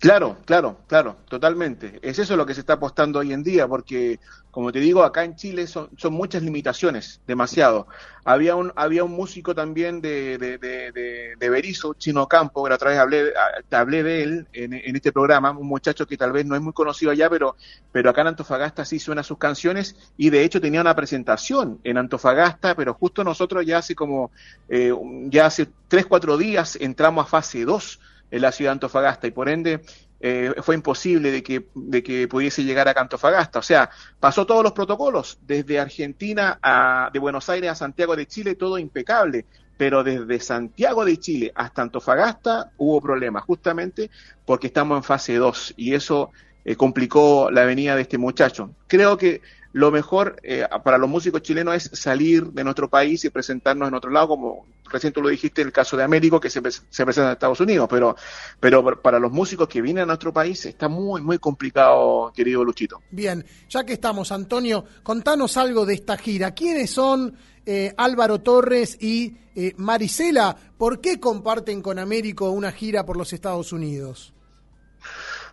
Claro, claro, claro, totalmente. Es eso lo que se está apostando hoy en día, porque, como te digo, acá en Chile son, son muchas limitaciones, demasiado. Había un, había un músico también de, de, de, de, Berizo, Chino Campo, que otra vez hablé, hablé de él en, en este programa, un muchacho que tal vez no es muy conocido allá, pero, pero acá en Antofagasta sí suena sus canciones, y de hecho tenía una presentación en Antofagasta, pero justo nosotros ya hace como, eh, ya hace tres, cuatro días entramos a fase 2 en la ciudad de Antofagasta y por ende eh, fue imposible de que, de que pudiese llegar a Antofagasta. O sea, pasó todos los protocolos, desde Argentina a, de Buenos Aires a Santiago de Chile, todo impecable. Pero desde Santiago de Chile hasta Antofagasta hubo problemas, justamente porque estamos en fase 2 y eso eh, complicó la venida de este muchacho. Creo que lo mejor eh, para los músicos chilenos es salir de nuestro país y presentarnos en otro lado, como recién tú lo dijiste, el caso de Américo, que se, pre- se presenta en Estados Unidos, pero, pero para los músicos que vienen a nuestro país está muy, muy complicado, querido Luchito. Bien, ya que estamos, Antonio, contanos algo de esta gira. ¿Quiénes son eh, Álvaro Torres y eh, Marisela? ¿Por qué comparten con Américo una gira por los Estados Unidos?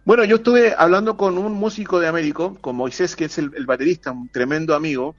Bueno, yo estuve hablando con un músico de Américo, con Moisés, que es el, baterista, un tremendo amigo.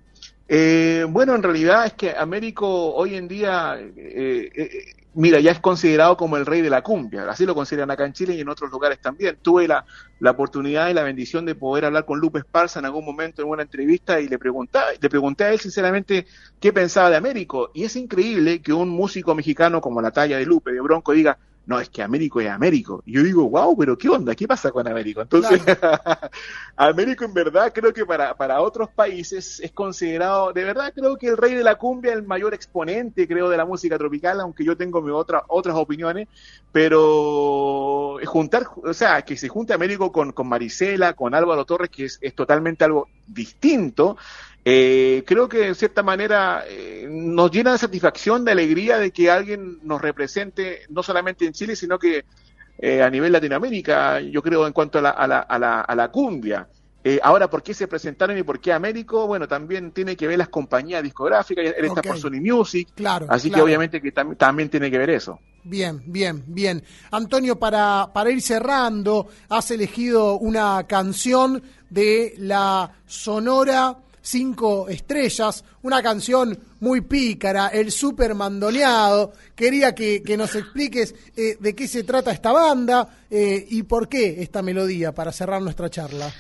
Eh, bueno, en realidad es que Américo hoy en día, eh, eh, mira, ya es considerado como el rey de la cumbia, así lo consideran acá en Chile y en otros lugares también. Tuve la, la oportunidad y la bendición de poder hablar con Lupe Esparza en algún momento en una entrevista y le, preguntaba, le pregunté a él sinceramente qué pensaba de Américo. Y es increíble que un músico mexicano como la talla de Lupe, de Bronco, diga, no, es que Américo es Américo. Y yo digo, wow, pero ¿qué onda? ¿Qué pasa con Américo? Entonces, [laughs] Américo en verdad creo que para, para otros países es considerado, de verdad creo que el rey de la cumbia, el mayor exponente, creo, de la música tropical, aunque yo tengo mi otra, otras opiniones, pero juntar, o sea, que se junte Américo con, con Marisela, con Álvaro Torres, que es, es totalmente algo distinto, eh, creo que en cierta manera eh, nos llena de satisfacción, de alegría de que alguien nos represente, no solamente en Chile, sino que eh, a nivel Latinoamérica, yo creo, en cuanto a la, a la, a la, a la cumbia. Eh, ahora, ¿por qué se presentaron y por qué Américo? Bueno, también tiene que ver las compañías discográficas, él está por Sony Music, Claro, así que obviamente que tam- también tiene que ver eso. Bien, bien, bien. Antonio, para, para ir cerrando, has elegido una canción de la Sonora Cinco Estrellas, una canción muy pícara, el super mandoneado. Quería que, que nos expliques eh, de qué se trata esta banda eh, y por qué esta melodía para cerrar nuestra charla.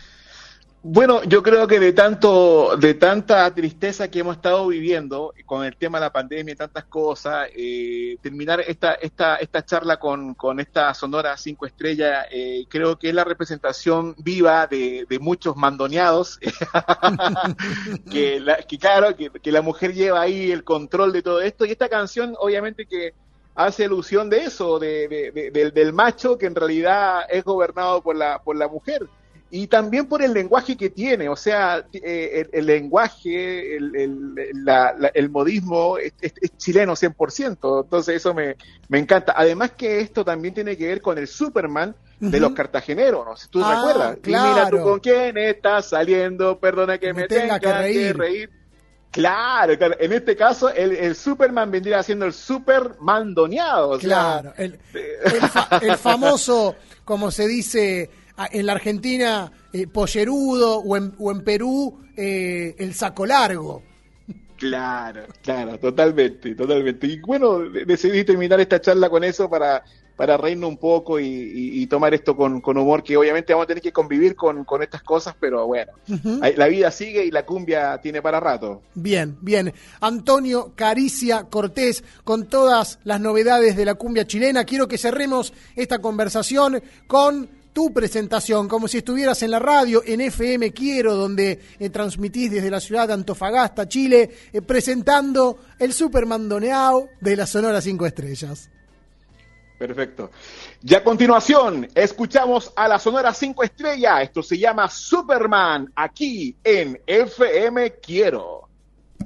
Bueno, yo creo que de tanto, de tanta tristeza que hemos estado viviendo con el tema de la pandemia y tantas cosas, eh, terminar esta, esta, esta charla con, con esta sonora cinco estrellas, eh, creo que es la representación viva de, muchos mandoneados, [laughs] que, la, que claro, que, que la mujer lleva ahí el control de todo esto, y esta canción obviamente que hace alusión de eso, de, de- de- del, del macho que en realidad es gobernado por la, por la mujer y también por el lenguaje que tiene, o sea, eh, el, el lenguaje, el, el- la- la- el modismo es, es- es chileno 100%, entonces eso me, me encanta. Además que esto también tiene que ver con el Superman de los cartageneros, no si tú Ah, recuerdas. Y mira tú claro. con quién estás saliendo, perdona que me, tenga tenga, que que reír. Claro, claro, en este caso el, el Superman vendría siendo el Superman doneado. o sea, Claro, el, el fa- el [laughs] famoso, como se dice en la Argentina, eh, pollerudo o en, o en Perú, eh, el saco largo. Claro, claro, totalmente, totalmente. Y bueno, de- decidí terminar esta charla con eso para, para reírnos un poco y, y- y tomar esto con, con humor, que obviamente vamos a tener que convivir con, con estas cosas, pero bueno, la vida sigue y la cumbia tiene para rato. Bien, bien. Antonio Caricia Cortés, con todas las novedades de la cumbia chilena, quiero que cerremos esta conversación con tu presentación, como si estuvieras en la radio, en FM Quiero, donde eh, transmitís desde la ciudad de Antofagasta, Chile, eh, presentando el supermandoneado de la Sonora Cinco Estrellas. Perfecto. Y a continuación, escuchamos a la Sonora 5 Estrella. Esto se llama Superman, aquí en FM Quiero.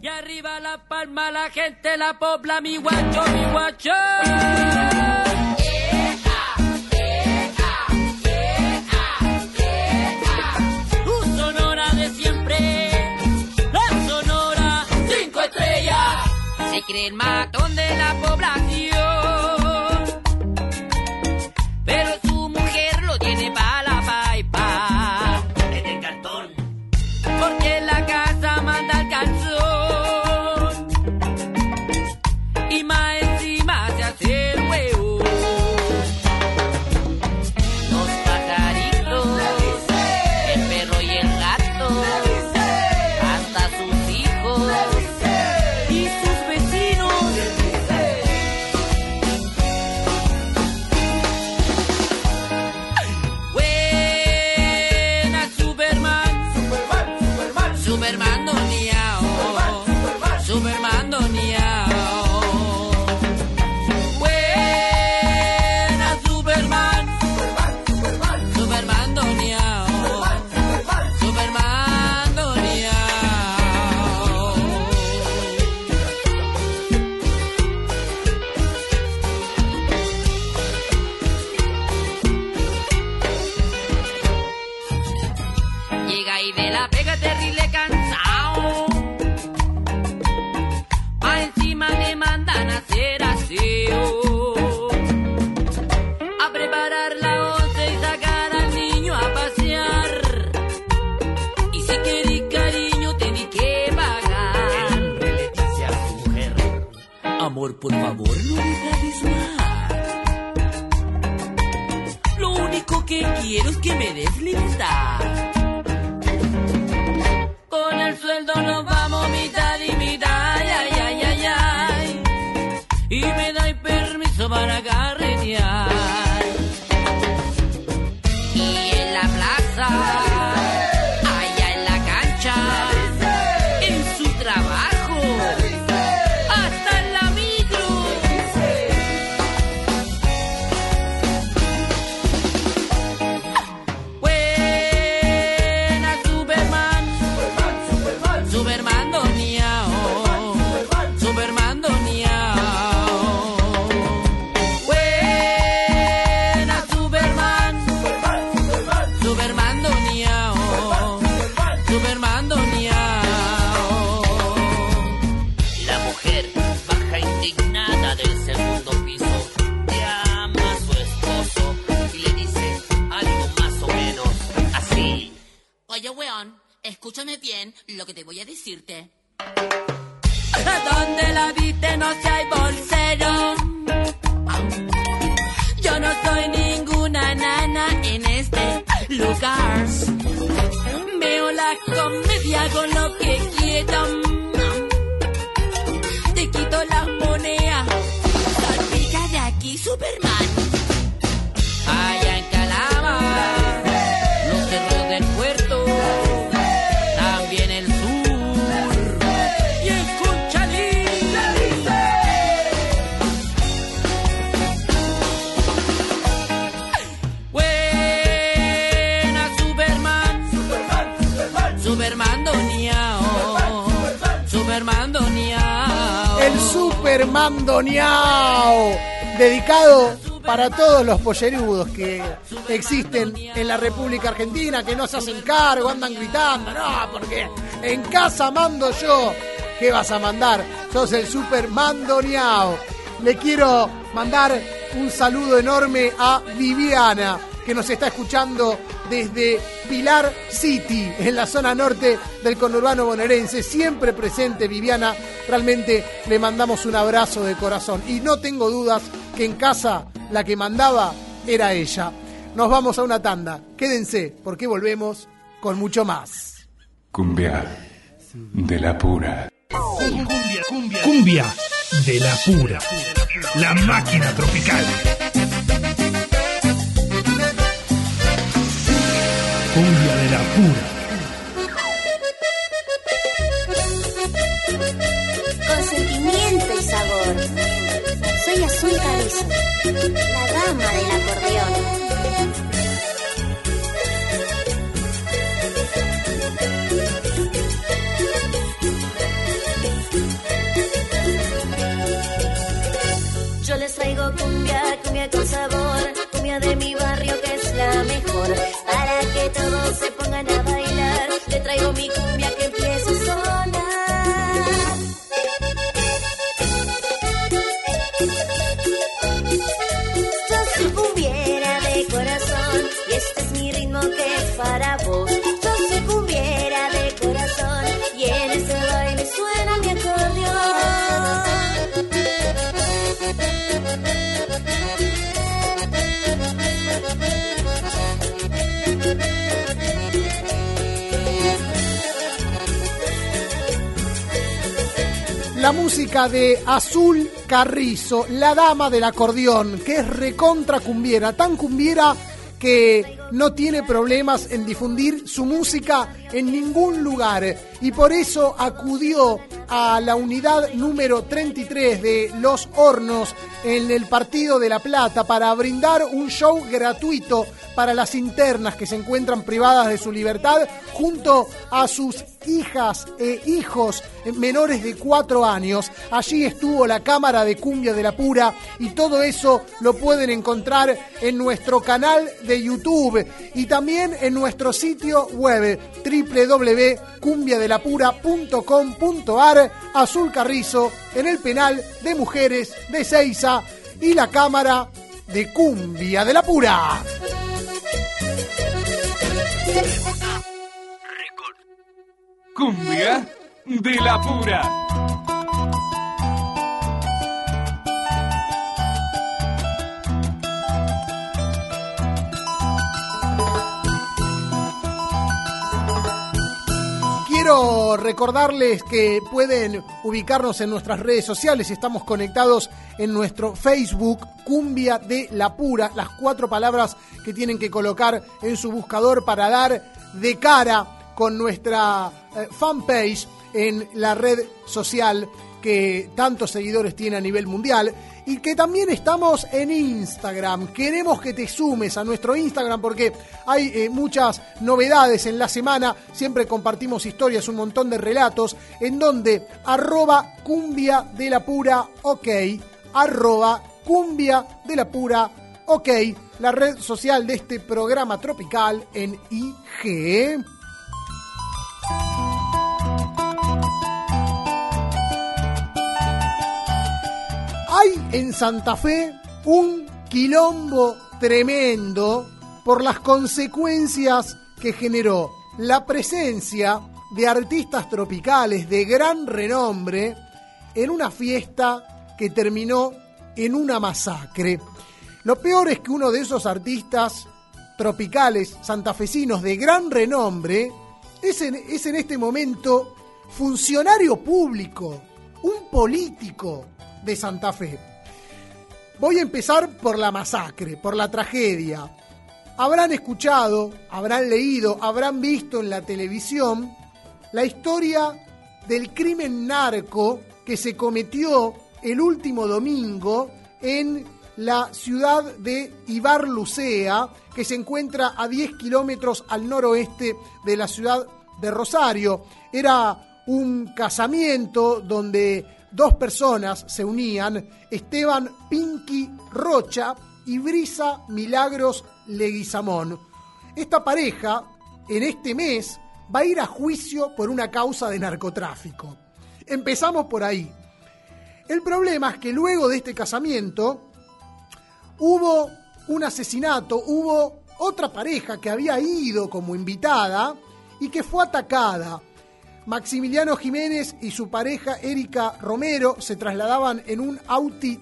Y arriba la palma, la gente la pobla, mi guacho, mi guacho. Cree el matón de la población, los pollerudos que existen en la República Argentina, que no se hacen cargo, andan gritando, no, porque en casa mando yo. ¿Qué vas a mandar? Sos el Superman Doniao. Le quiero mandar un saludo enorme a Viviana, que nos está escuchando desde Pilar City, en la zona norte del conurbano bonaerense. Siempre presente, Viviana. Realmente le mandamos un abrazo de corazón. Y no tengo dudas que en casa la que mandaba era ella. Nos vamos a una tanda. Quédense, porque volvemos con mucho más. Cumbia de la pura. Cumbia, cumbia, cumbia de la pura. La máquina tropical. Cumbia de la pura. Soy Azul Carrizo, la dama del acordeón. Yo les traigo cumbia, cumbia con sabor, de Azul Carrizo, la dama del acordeón, que es recontra cumbiera, tan cumbiera que no tiene problemas en difundir su música en ningún lugar. Y por eso acudió a la unidad número 33 de Los Hornos en el Partido de La Plata para brindar un show gratuito para las internas que se encuentran privadas de su libertad junto a sus hijas e hijos menores de cuatro años. Allí estuvo la Cámara de Cumbia de la Pura y todo eso lo pueden encontrar en nuestro canal de YouTube y también en nuestro sitio web www.cumbiadelapura.com.ar Azul Carrizo en el penal de mujeres de Ceiza y la Cámara de Cumbia de la Pura. Cumbia de la pura. Bueno, recordarles que pueden ubicarnos en nuestras redes sociales. Estamos conectados en nuestro Facebook, Cumbia de la Pura. Las cuatro palabras que tienen que colocar en su buscador para dar de cara con nuestra eh, fanpage en la red social que tantos seguidores tiene a nivel mundial y que también estamos en Instagram. Queremos que te sumes a nuestro Instagram porque hay eh, muchas novedades en la semana. Siempre compartimos historias, un montón de relatos en donde arroba cumbia de la pura ok, arroba cumbia de la pura ok, la red social de este programa tropical en IG. Hay en Santa Fe un quilombo tremendo por las consecuencias que generó la presencia de artistas tropicales de gran renombre en una fiesta que terminó en una masacre. Lo peor es que uno de esos artistas tropicales santafesinos de gran renombre es en, es en este momento funcionario público, un político de Santa Fe. Voy a empezar por la masacre, por la tragedia. Habrán escuchado, habrán leído, habrán visto en la televisión la historia del crimen narco que se cometió el último domingo en la ciudad de Ibarlucea, que se encuentra a 10 kilómetros al noroeste de la ciudad de Rosario. Era un casamiento donde dos personas se unían, Esteban Pinky Rocha y Brisa Milagros Leguizamón. Esta pareja, en este mes, va a ir a juicio por una causa de narcotráfico. Empezamos por ahí. El problema es que luego de este casamiento hubo un asesinato, hubo otra pareja que había ido como invitada y que fue atacada. Maximiliano Jiménez y su pareja Erika Romero se trasladaban en un auti,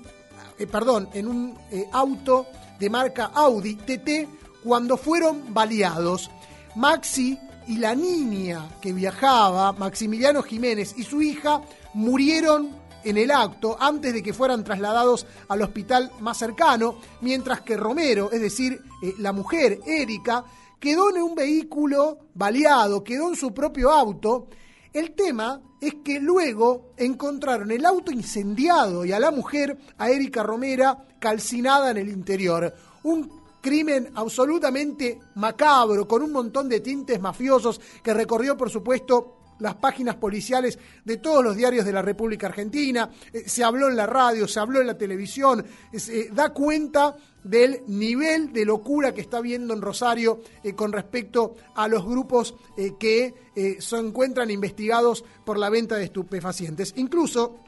eh, perdón, en un eh, auto de marca Audi TT cuando fueron baleados. Maxi y la niña que viajaba, Maximiliano Jiménez y su hija, murieron en el acto antes de que fueran trasladados al hospital más cercano, mientras que Romero, es decir, eh, la mujer, Erika, quedó en un vehículo baleado, quedó en su propio auto. El tema es que luego encontraron el auto incendiado y a la mujer, a Erika Romera, calcinada en el interior. Un crimen absolutamente macabro, con un montón de tintes mafiosos que recorrió, por supuesto, las páginas policiales de todos los diarios de la República Argentina, eh, se habló en la radio, se habló en la televisión, se da cuenta del nivel de locura que está habiendo en Rosario eh, con respecto a los grupos eh, que se encuentran investigados por la venta de estupefacientes. Incluso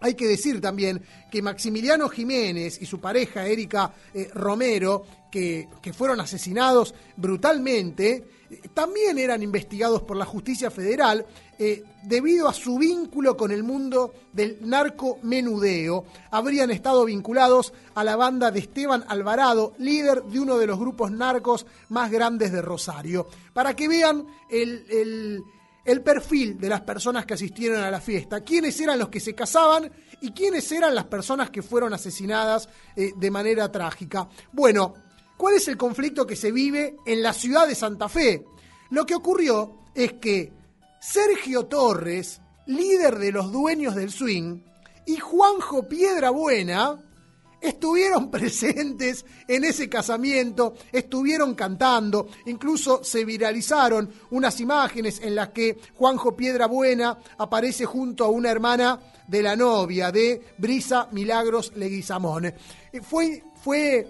hay que decir también que Maximiliano Jiménez y su pareja Erika Romero, que, que, fueron asesinados brutalmente, también eran investigados por la justicia federal eh, debido a su vínculo con el mundo del narcomenudeo. Habrían estado vinculados a la banda de Esteban Alvarado, líder de uno de los grupos narcos más grandes de Rosario. Para que vean el, perfil de las personas que asistieron a la fiesta, quiénes eran los que se casaban y quiénes eran las personas que fueron asesinadas eh, de manera trágica. Bueno, ¿Cuál es el conflicto que se vive en la ciudad de Santa Fe? Lo que ocurrió es que Sergio Torres, líder de los dueños del swing, y Juanjo Piedrabuena estuvieron [laughs] presentes en ese casamiento, estuvieron cantando, incluso se viralizaron unas imágenes en las que Juanjo Piedrabuena aparece junto a una hermana de la novia de Brisa Milagros Leguizamón. Eh, fue,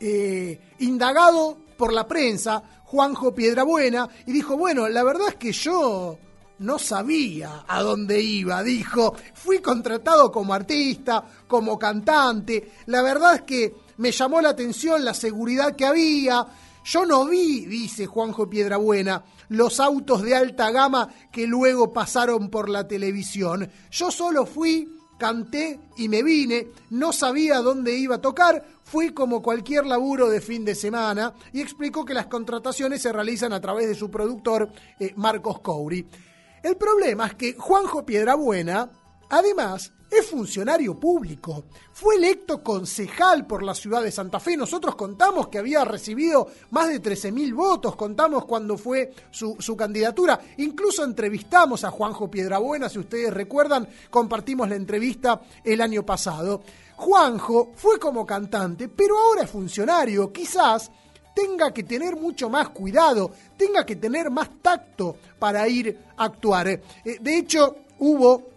eh, indagado por la prensa, Juanjo Piedrabuena, y dijo, bueno, la verdad es que yo no sabía a dónde iba, dijo, fui contratado como artista, como cantante, la verdad es que me llamó la atención la seguridad que había, yo no vi, dice Juanjo Piedrabuena, los autos de alta gama que luego pasaron por la televisión, yo solo fui canté y me vine, no sabía dónde iba a tocar, fui como cualquier laburo de fin de semana y explicó que las contrataciones se realizan a través de su productor eh, Marcos Couri. El problema es que Juanjo Piedrabuena, además, es funcionario público. Fue electo concejal por la ciudad de Santa Fe. Nosotros contamos que había recibido más de 13.000 votos, contamos cuando fue su, su candidatura. Incluso entrevistamos a Juanjo Piedrabuena, si ustedes recuerdan, compartimos la entrevista el año pasado. Juanjo fue como cantante, pero ahora es funcionario. Quizás tenga que tener mucho más cuidado, tenga que tener más tacto para ir a actuar. Eh, De hecho, hubo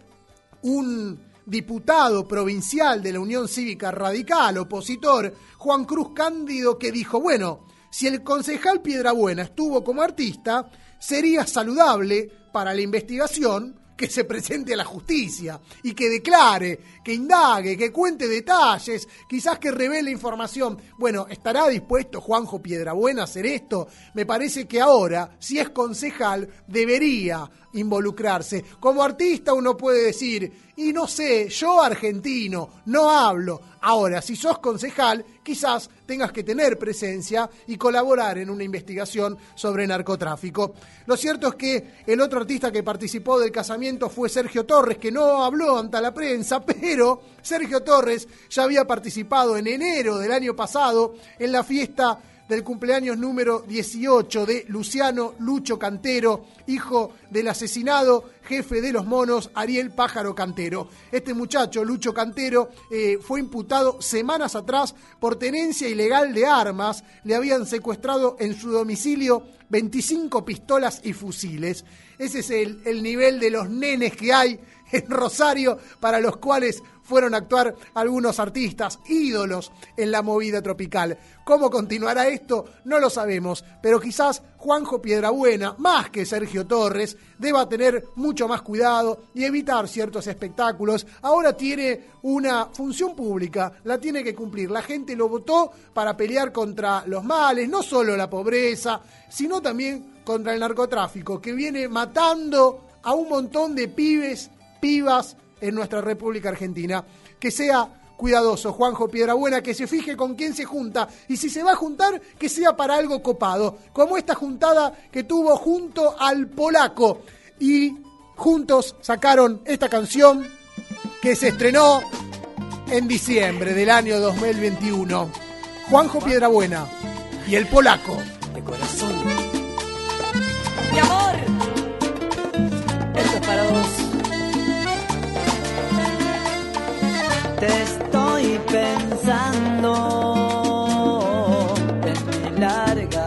un diputado provincial de la Unión Cívica Radical, opositor, Juan Cruz Cándido, que dijo, bueno, si el concejal Piedrabuena estuvo como artista, sería saludable para la investigación que se presente a la justicia y que declare, que indague, que cuente detalles, quizás que revele información. Bueno, ¿estará dispuesto Juanjo Piedrabuena a hacer esto? Me parece que ahora, si es concejal, debería involucrarse. Como artista uno puede decir, y no sé, yo argentino, no hablo. Ahora, si sos concejal, quizás tengas que tener presencia y colaborar en una investigación sobre narcotráfico. Lo cierto es que el otro artista que participó del casamiento fue Sergio Torres, que no habló ante la prensa, [laughs] pero Sergio Torres ya había participado en enero del año pasado en la fiesta del cumpleaños número 18 de Luciano Lucho Cantero, hijo del asesinado jefe de los monos Ariel Pájaro Cantero. Este muchacho, Lucho Cantero, eh, fue imputado semanas atrás por tenencia ilegal de armas. Le habían secuestrado en su domicilio 25 pistolas y fusiles. Ese es el, el nivel de los nenes que hay en Rosario para los cuales fueron a actuar algunos artistas, ídolos en la movida tropical. ¿Cómo continuará esto? No lo sabemos, pero quizás Juanjo Piedrabuena, más que Sergio Torres, deba tener mucho más cuidado y evitar ciertos espectáculos. Ahora tiene una función pública, la tiene que cumplir. La gente lo votó para pelear contra los males, no solo la pobreza, sino también contra el narcotráfico, que viene matando a un montón de pibes, pibas, en nuestra República Argentina. Que sea cuidadoso, Juanjo Piedrabuena, que se fije con quién se junta y si se va a juntar, que sea para algo copado, como esta juntada que tuvo junto al polaco. Y juntos sacaron esta canción que se estrenó en diciembre del año 2021. Juanjo Piedrabuena y el polaco. De corazón. Mi amor. Esto es para vos. Estoy pensando en mi larga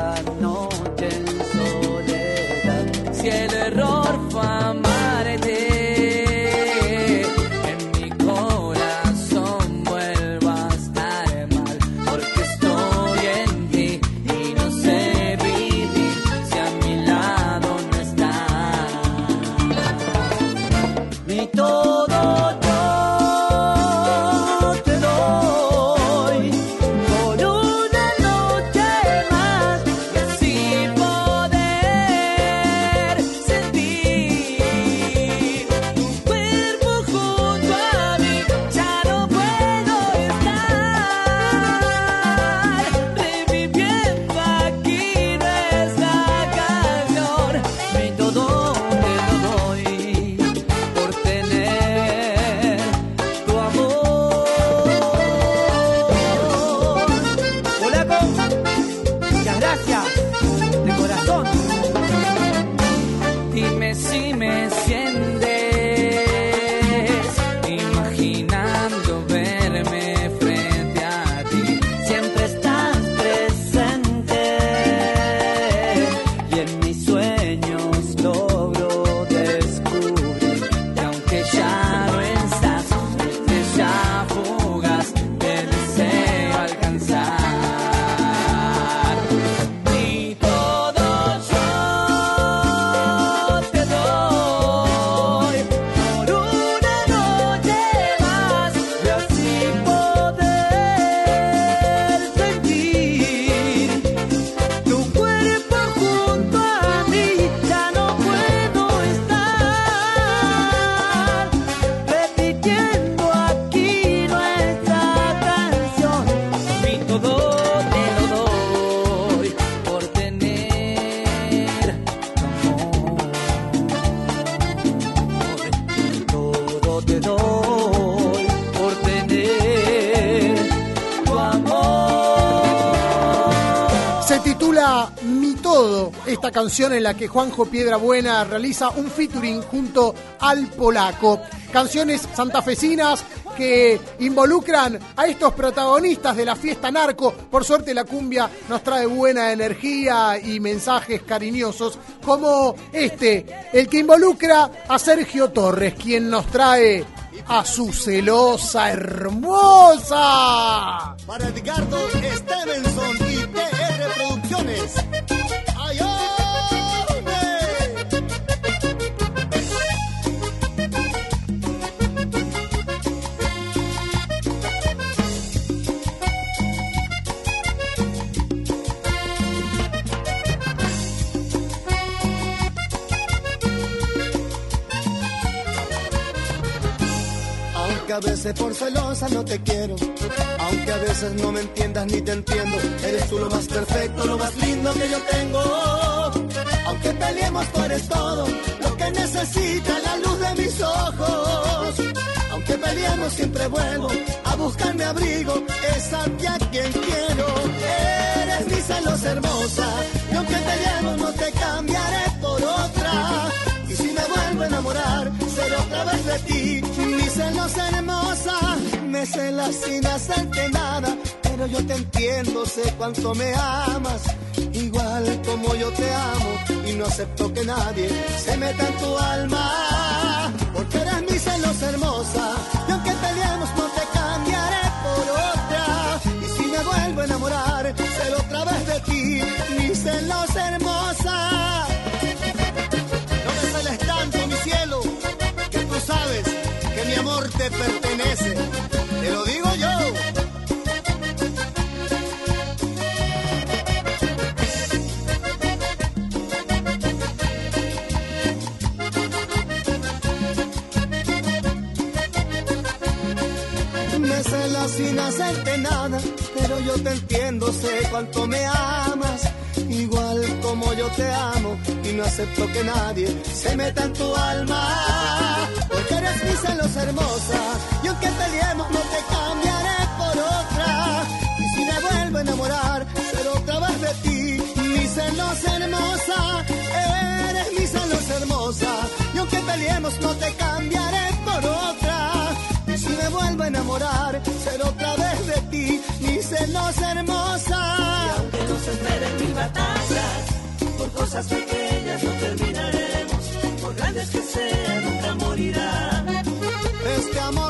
canción en la que Juanjo Piedrabuena realiza un featuring junto al polaco. Canciones santafesinas que involucran a estos protagonistas de la fiesta narco. Por suerte la cumbia nos trae buena energía y mensajes cariñosos, como este, el que involucra a Sergio Torres, quien nos trae a su celosa hermosa. Para Edgardo Stevenson a veces por celosa no te quiero, aunque a veces no me entiendas ni te entiendo, eres tú lo más perfecto, lo más lindo que yo tengo. Aunque peleemos, tú eres todo lo que necesita la luz de mis ojos. Aunque peleemos, siempre vuelvo a buscarme abrigo, es a ti a quien quiero. Eres mi celosa hermosa, y aunque peleemos, no te cambiaré por otra. Y si me vuelvo a enamorar, seré otra vez de ti. Mi celosa hermosa, me celas sin hacerte nada. Pero yo te entiendo, sé cuánto me amas. Igual como yo te amo. Y no acepto que nadie se meta en tu alma. Porque eres mi celosa hermosa. Y aunque peleemos, no te cambiaré por otra. Y si me vuelvo a enamorar, seré otra vez de ti. Mi celosa hermosa. No me celes tanto, mi cielo, que tú sabes te pertenece. Te lo digo yo. Me celas sin hacerte nada, pero yo te entiendo, sé cuánto me amas, como yo te amo, y no acepto que nadie se meta en tu alma, porque eres mi celosa hermosa, y aunque peleemos no te cambiaré por otra, y si me vuelvo a enamorar, seré otra vez de ti, mi celosa hermosa, eres mi celosa hermosa, y aunque peleemos no te cambiaré por otra. Y si me vuelvo a enamorar, seré otra vez de ti, mi celosa hermosa. Aunque batallas, por cosas pequeñas no terminaremos, por grandes que sean, nunca morirá. Este amor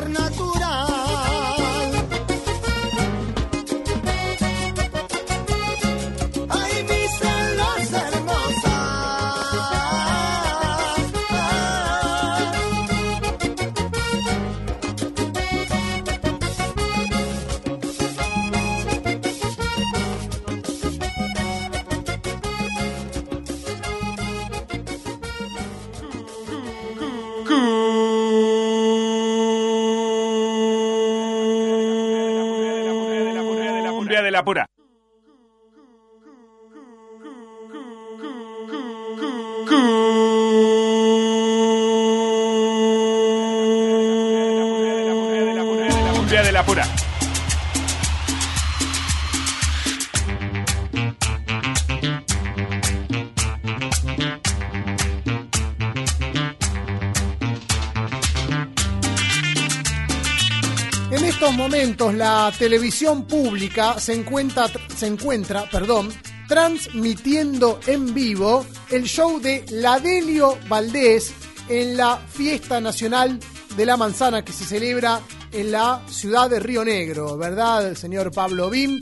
la televisión pública se encuentra, se encuentra perdón, transmitiendo en vivo el show de Ladelio Valdés en la Fiesta Nacional de la Manzana que se celebra en la ciudad de Río Negro, ¿verdad, señor Pablo Bim?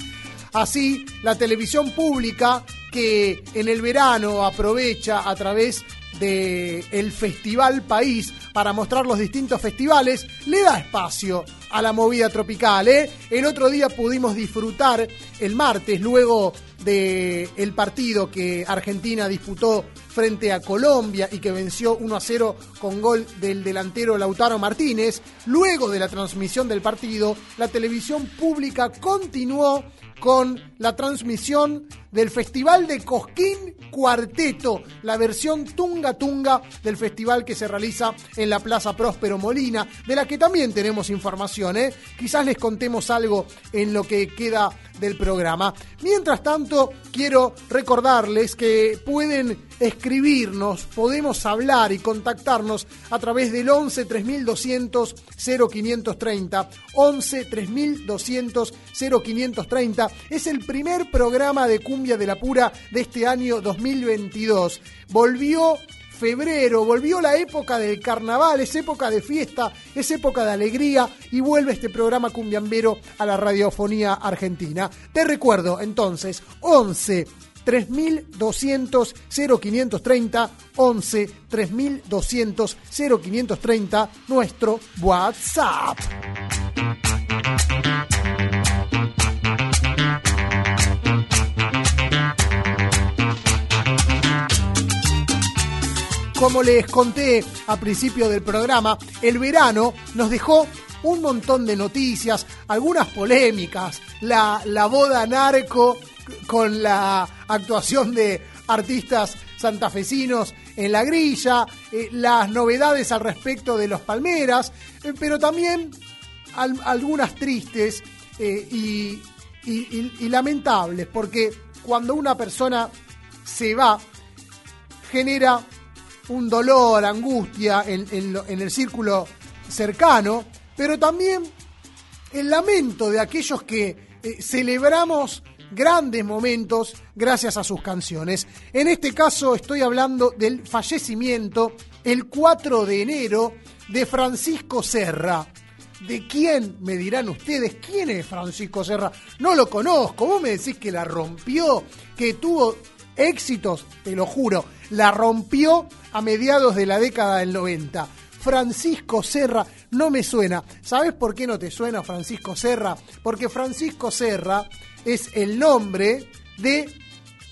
Así, la televisión pública que en el verano aprovecha a través de el Festival País para mostrar los distintos festivales, le da espacio a la movida tropical. ¿eh? El otro día pudimos disfrutar el martes, luego del el partido que Argentina disputó frente a Colombia y que venció 1 a 0 con gol del delantero Lautaro Martínez, luego de la transmisión del partido, la televisión pública continuó con la transmisión del Festival de Cosquín Cuarteto, la versión Tunga Tunga del festival que se realiza en la Plaza Próspero Molina, de la que también tenemos información. ¿eh? Quizás les contemos algo en lo que queda del programa. Mientras tanto, quiero recordarles que pueden escribirnos, podemos hablar y contactarnos a través del 11 3200 0530. 11 3200 0530 es el primer programa de Cumbia de la Pura de este año 2022. Volvió febrero, volvió la época del carnaval, es época de fiesta, es época de alegría y vuelve este programa cumbiambero a la radiofonía argentina. Te recuerdo entonces, 11 3200 0530 11 3200 0530 nuestro WhatsApp. Como les conté a principio del programa, el verano nos dejó un montón de noticias, algunas polémicas, la, la boda narco con la actuación de artistas santafesinos en la grilla, eh, las novedades al respecto de los Palmeras, eh, pero también al- algunas tristes eh, y, lamentables, porque cuando una persona se va, genera un dolor, angustia en, el círculo cercano, pero también el lamento de aquellos que celebramos grandes momentos gracias a sus canciones. En este caso estoy hablando del fallecimiento el 4 de enero de Francisco Serra. ¿De quién me dirán ustedes? ¿Quién es Francisco Serra? No lo conozco. Vos me decís que la rompió, que tuvo éxitos, te lo juro, la rompió a mediados de la década del 90. Francisco Serra no me suena. ¿Sabes por qué no te suena Francisco Serra? Porque Francisco Serra es el nombre de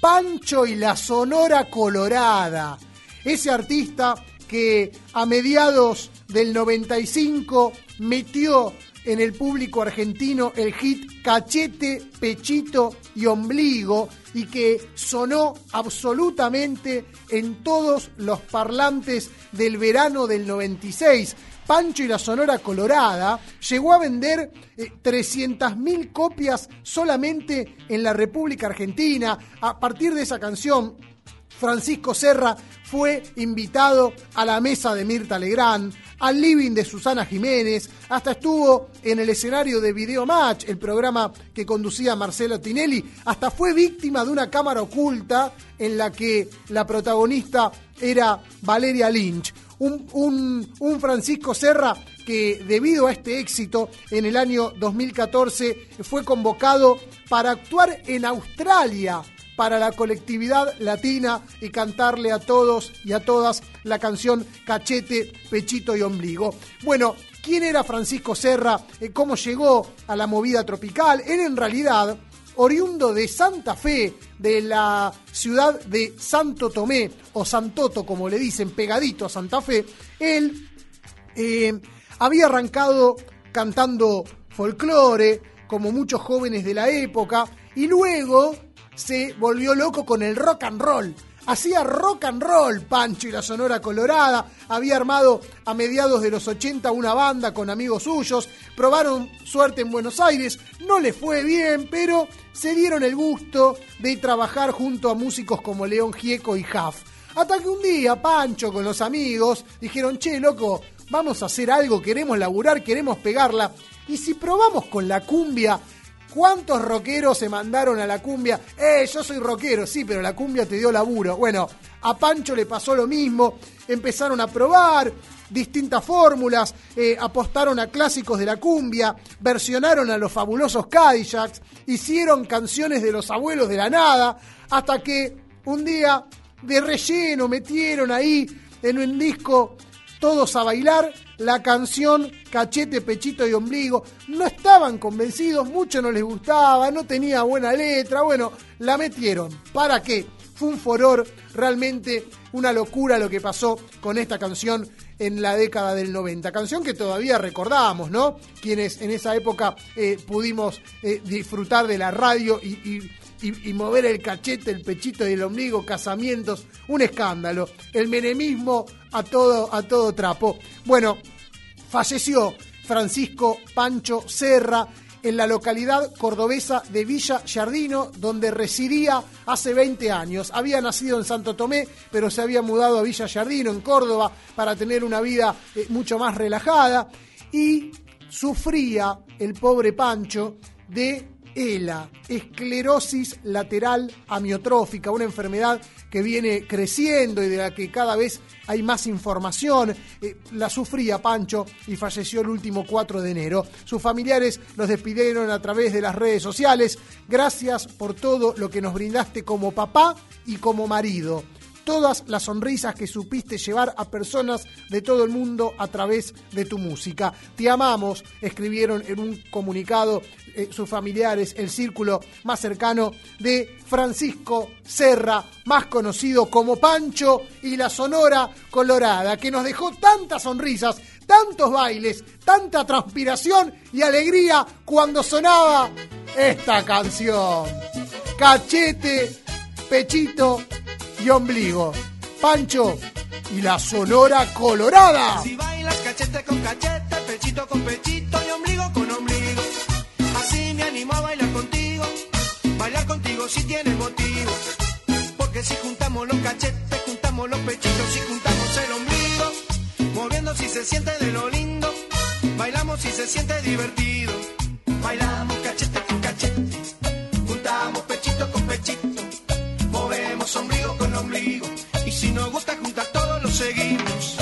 Pancho y la Sonora Colorada. Ese artista que a mediados del 95 metió en el público argentino el hit Cachete, Pechito y Ombligo y que sonó absolutamente en todos los parlantes del verano del 96. Pancho y la Sonora Colorada llegó a vender eh, 300.000 copias solamente en la República Argentina. A partir de esa canción, Francisco Serra fue invitado a la mesa de Mirta Legrand, al living de Susana Jiménez, hasta estuvo en el escenario de Video Match, el programa que conducía Marcelo Tinelli, hasta fue víctima de una cámara oculta en la que la protagonista era Valeria Lynch. Un, un- un Francisco Serra que debido a este éxito en el año 2014 fue convocado para actuar en Australia para la colectividad latina y cantarle a todos y a todas la canción Cachete, Pechito y Ombligo. Bueno, ¿quién era Francisco Serra? Eh, ¿Cómo llegó a la movida tropical? Él en realidad, oriundo de Santa Fe, de la ciudad de Santo Tomé, o Santoto como le dicen, pegadito a Santa Fe, él eh, había arrancado cantando folclore, como muchos jóvenes de la época, y luego se volvió loco con el rock and roll. Hacía rock and roll, Pancho y la Sonora Colorada. Había armado a mediados de los 80 una banda con amigos suyos. Probaron suerte en Buenos Aires. No les fue bien, pero se dieron el gusto de trabajar junto a músicos como León Gieco y Huff. Hasta que un día Pancho con los amigos dijeron, che, loco, vamos a hacer algo, queremos laburar, queremos pegarla. Y si probamos con la cumbia, ¿cuántos rockeros se mandaron a la cumbia? Eh, yo soy rockero, sí, pero la cumbia te dio laburo. Bueno, a Pancho le pasó lo mismo, empezaron a probar distintas fórmulas, eh, apostaron a clásicos de la cumbia, versionaron a los fabulosos Cadillacs, hicieron canciones de los abuelos de la nada, hasta que un día de relleno metieron ahí en un disco todos a bailar la canción Cachete, Pechito y Ombligo. No estaban convencidos, mucho no les gustaba, no tenía buena letra. Bueno, la metieron. ¿Para qué? Fue un furor, realmente una locura lo que pasó con esta canción en la década del 90. Canción que todavía recordamos, ¿no? Quienes en esa época eh, pudimos eh, disfrutar de la radio y mover el cachete, el pechito y el ombligo, casamientos, un escándalo. El menemismo a todo, a todo trapo. Bueno, falleció Francisco Pancho Serra en la localidad cordobesa de Villa Yardino, donde residía hace 20 años. Había nacido en Santo Tomé, pero se había mudado a Villa Yardino, en Córdoba, para tener una vida eh, mucho más relajada. Y sufría el pobre Pancho de ELA, esclerosis lateral amiotrófica, una enfermedad que viene creciendo y de la que cada vez hay más información. Eh, la sufría Pancho y falleció el último 4 de enero. Sus familiares los despidieron a través de las redes sociales. Gracias por todo lo que nos brindaste como papá y como marido todas las sonrisas que supiste llevar a personas de todo el mundo a través de tu música. Te amamos, escribieron en un comunicado eh, sus familiares, el círculo más cercano de Francisco Serra, más conocido como Pancho y la Sonora Colorada, que nos dejó tantas sonrisas, tantos bailes, tanta transpiración y alegría cuando sonaba esta canción. Cachete, pechito y ombligo. Pancho y la Sonora Colorada. Si bailas cachete con cachete, pechito con pechito y ombligo con ombligo. Así me animo a bailar contigo, bailar contigo si tiene motivo. Porque si juntamos los cachetes, juntamos los pechitos y juntamos el ombligo. Moviendo si se siente de lo lindo, bailamos si se siente divertido. Bailamos cachete con cachete, juntamos pechito con pechito. Ombligo con ombligo. Y si nos gusta juntar todos lo seguimos.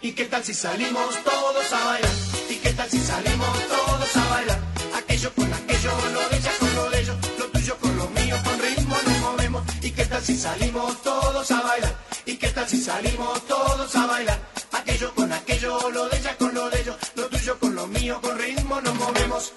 ¿Y qué tal si salimos todos a bailar? ¿Y qué tal si salimos todos a bailar? Aquello con aquello, lo de ella con lo de ellos, lo tuyo con lo mío, con ritmo nos movemos. ¿Y qué tal si salimos todos a bailar? ¿Y qué tal si salimos todos a bailar? Aquello con aquello, lo de ella con lo de ellos, lo tuyo con lo mío, con ritmo nos movemos.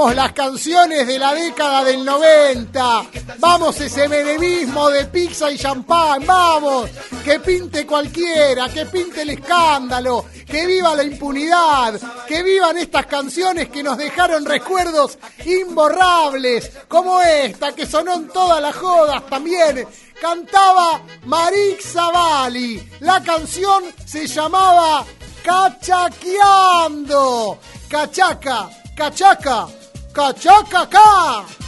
Las canciones de la década del 90. Vamos ese menemismo de pizza y champán. Vamos. Que pinte cualquiera, que pinte el escándalo, que viva la impunidad, que vivan estas canciones que nos dejaron recuerdos imborrables, como esta que sonó en todas las jodas también. Cantaba Marik Zavali. La canción se llamaba Cachaqueando. Cachaca, cachaca, cachaca,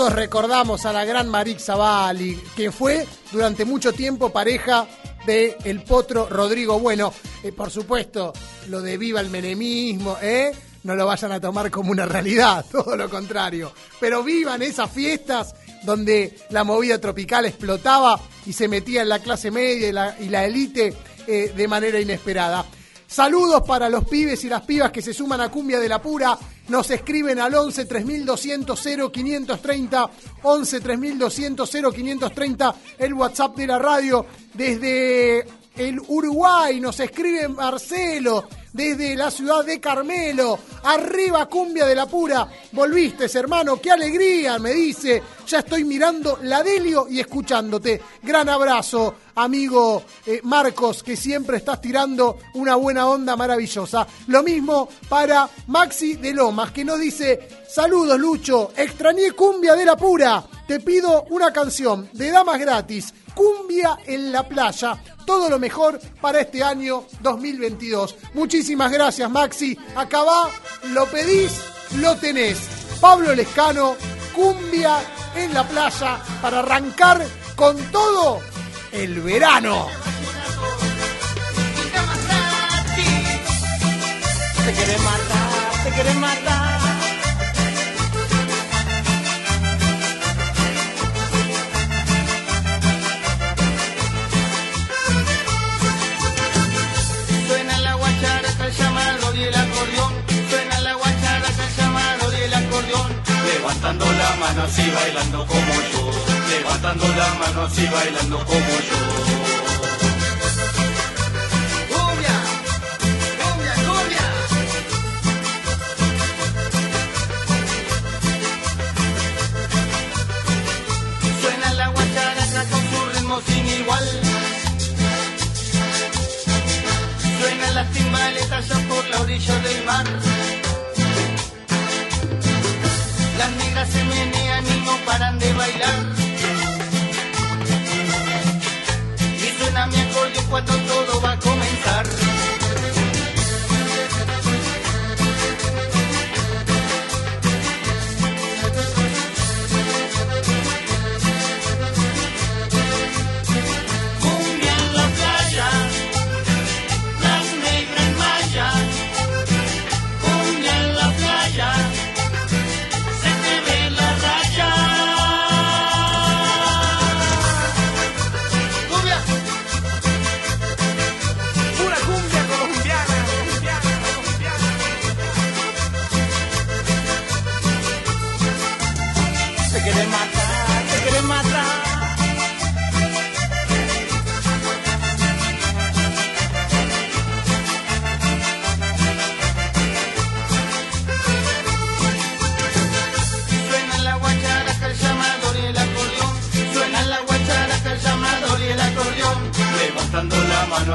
Todos recordamos a la gran Marik Zavalli, que fue durante mucho tiempo pareja de el potro Rodrigo Bueno. Eh, por supuesto, lo de viva el menemismo, ¿eh? No lo vayan a tomar como una realidad, [laughs] todo lo contrario. Pero vivan esas fiestas donde la movida tropical explotaba y se metía en la clase media y la, élite eh, de manera inesperada. Saludos para los pibes y las pibas que se suman a Cumbia de la Pura. Nos escriben al 11 3200 0530, 11 3200 0530, el WhatsApp de la radio. Desde el Uruguay nos escribe Marcelo, desde la ciudad de Carmelo. Arriba Cumbia de la Pura. Volviste, hermano, qué alegría, me dice. Ya estoy mirando la Delio y escuchándote. Gran abrazo, amigo eh, Marcos, que siempre estás tirando una buena onda maravillosa. Lo mismo para Maxi de Lomas, que nos dice, saludos Lucho, extrañé Cumbia de la Pura. Te pido una canción de Damas Gratis, Cumbia en la Playa. Todo lo mejor para este año 2022. Muchísimas gracias, Maxi. Acá va, lo pedís, lo tenés. Pablo Lescano, Cumbia en la Playa, para arrancar con todo el verano. Matar, matar. Levantando la mano así bailando como yo. Levantando la mano así bailando como yo. Cumbia, cumbia, cumbia. Suena la guacharaca con su ritmo sin igual. Suenan las timbales allá por la orilla del mar. Se menean y no paran de bailar. Y suena mi acordeón cuando todo va a comenzar.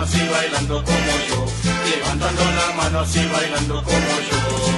La mano así bailando como yo. Levantando la mano así bailando como yo.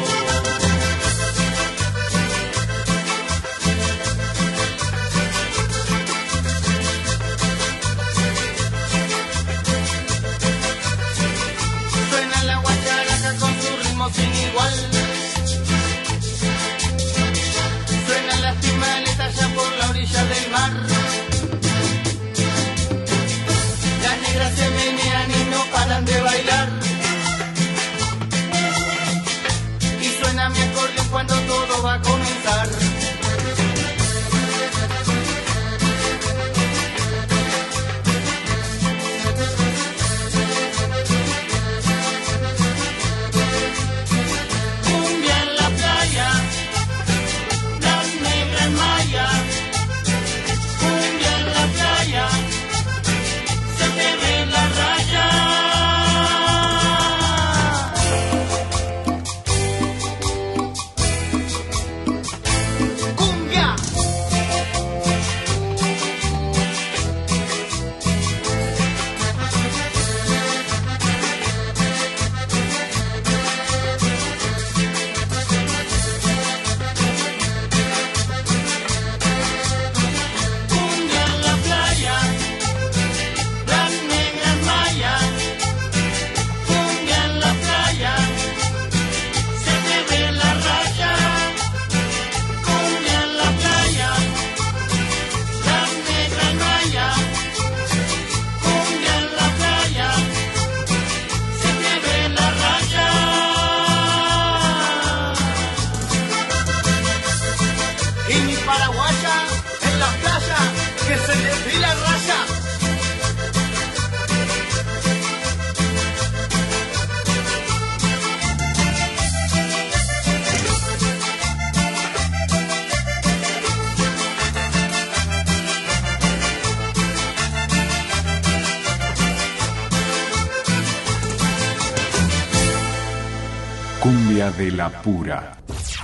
De la pura.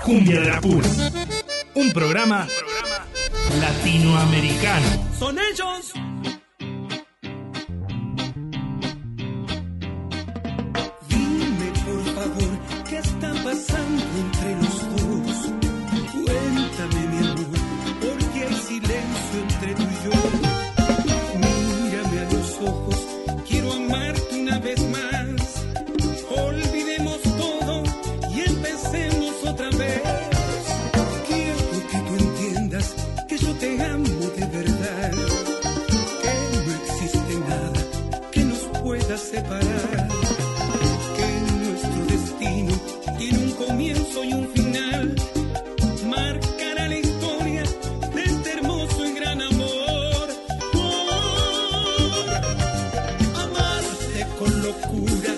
Cumbia de la pura. Un programa latinoamericano. Locura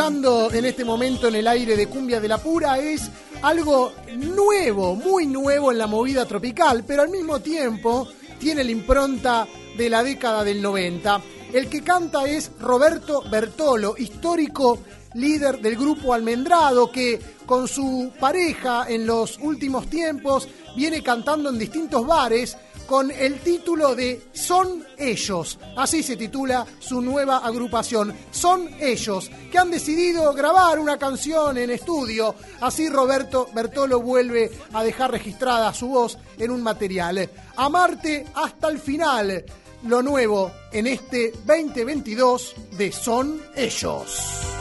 en este momento en el aire de Cumbia de la Pura es algo nuevo, muy nuevo en la movida tropical, pero al mismo tiempo tiene la impronta de la década del 90. El que canta es Roberto Bertolo, histórico líder del grupo Almendrado, que con su pareja en los últimos tiempos viene cantando en distintos bares con el título de Son ellos. Así se titula su nueva agrupación. Son ellos, que han decidido grabar una canción en estudio. Así Roberto Bertolo vuelve a dejar registrada su voz en un material. Amarte hasta el final. Lo nuevo en este 2022 de Son ellos.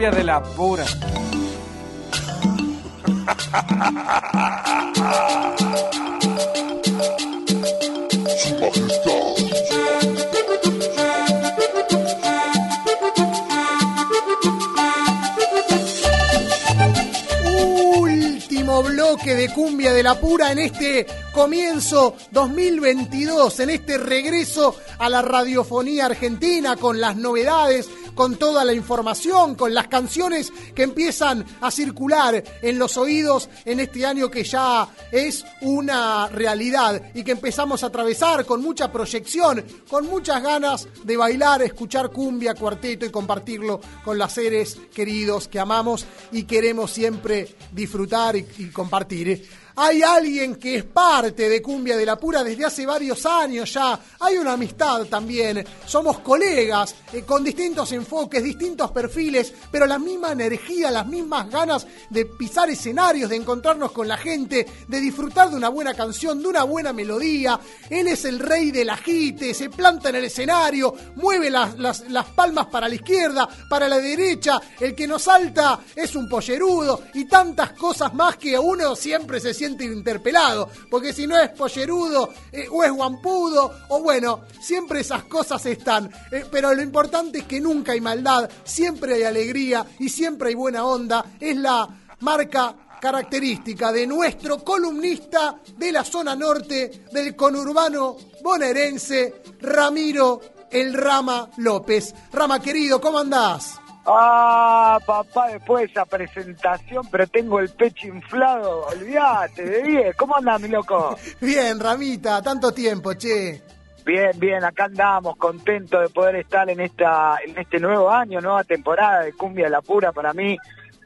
De la pura. Bloque de Cumbia de la Pura en este comienzo 2022, en este regreso a la radiofonía argentina con las novedades, con toda la información, con las canciones que empiezan a circular en los oídos en este año que ya es una realidad y que empezamos a atravesar con mucha proyección, con muchas ganas de bailar, escuchar cumbia, cuarteto y compartirlo con los seres queridos que amamos y queremos siempre disfrutar y, y compartir. Hay alguien que es parte de Cumbia de la Pura desde hace varios años ya. Hay una amistad también. Somos colegas eh, con distintos enfoques, distintos perfiles, pero la misma energía, las mismas ganas de pisar escenarios, de encontrarnos con la gente, de disfrutar de una buena canción, de una buena melodía. Él es el rey del agite, se planta en el escenario, mueve las, las- las palmas para la izquierda, para la derecha. El que nos salta es un pollerudo y tantas cosas más que uno siempre se siente interpelado. Porque si no es pollerudo eh, o es guampudo, o bueno, siempre esas cosas están. Eh, pero lo importante es que nunca hay maldad, siempre hay alegría y siempre hay buena onda. Es la marca característica de nuestro columnista de la zona norte del conurbano bonaerense, Ramiro El Rama López. Rama querido, ¿cómo andás? Ah, papá, después de esa presentación, pero tengo el pecho inflado, olvídate, de bien. ¿Cómo andás, mi loco? [laughs] Bien, Ramita, tanto tiempo, che. Bien, bien, acá andamos, contentos de poder estar en esta en este nuevo año, nueva temporada de Cumbia de la Pura. Para mí,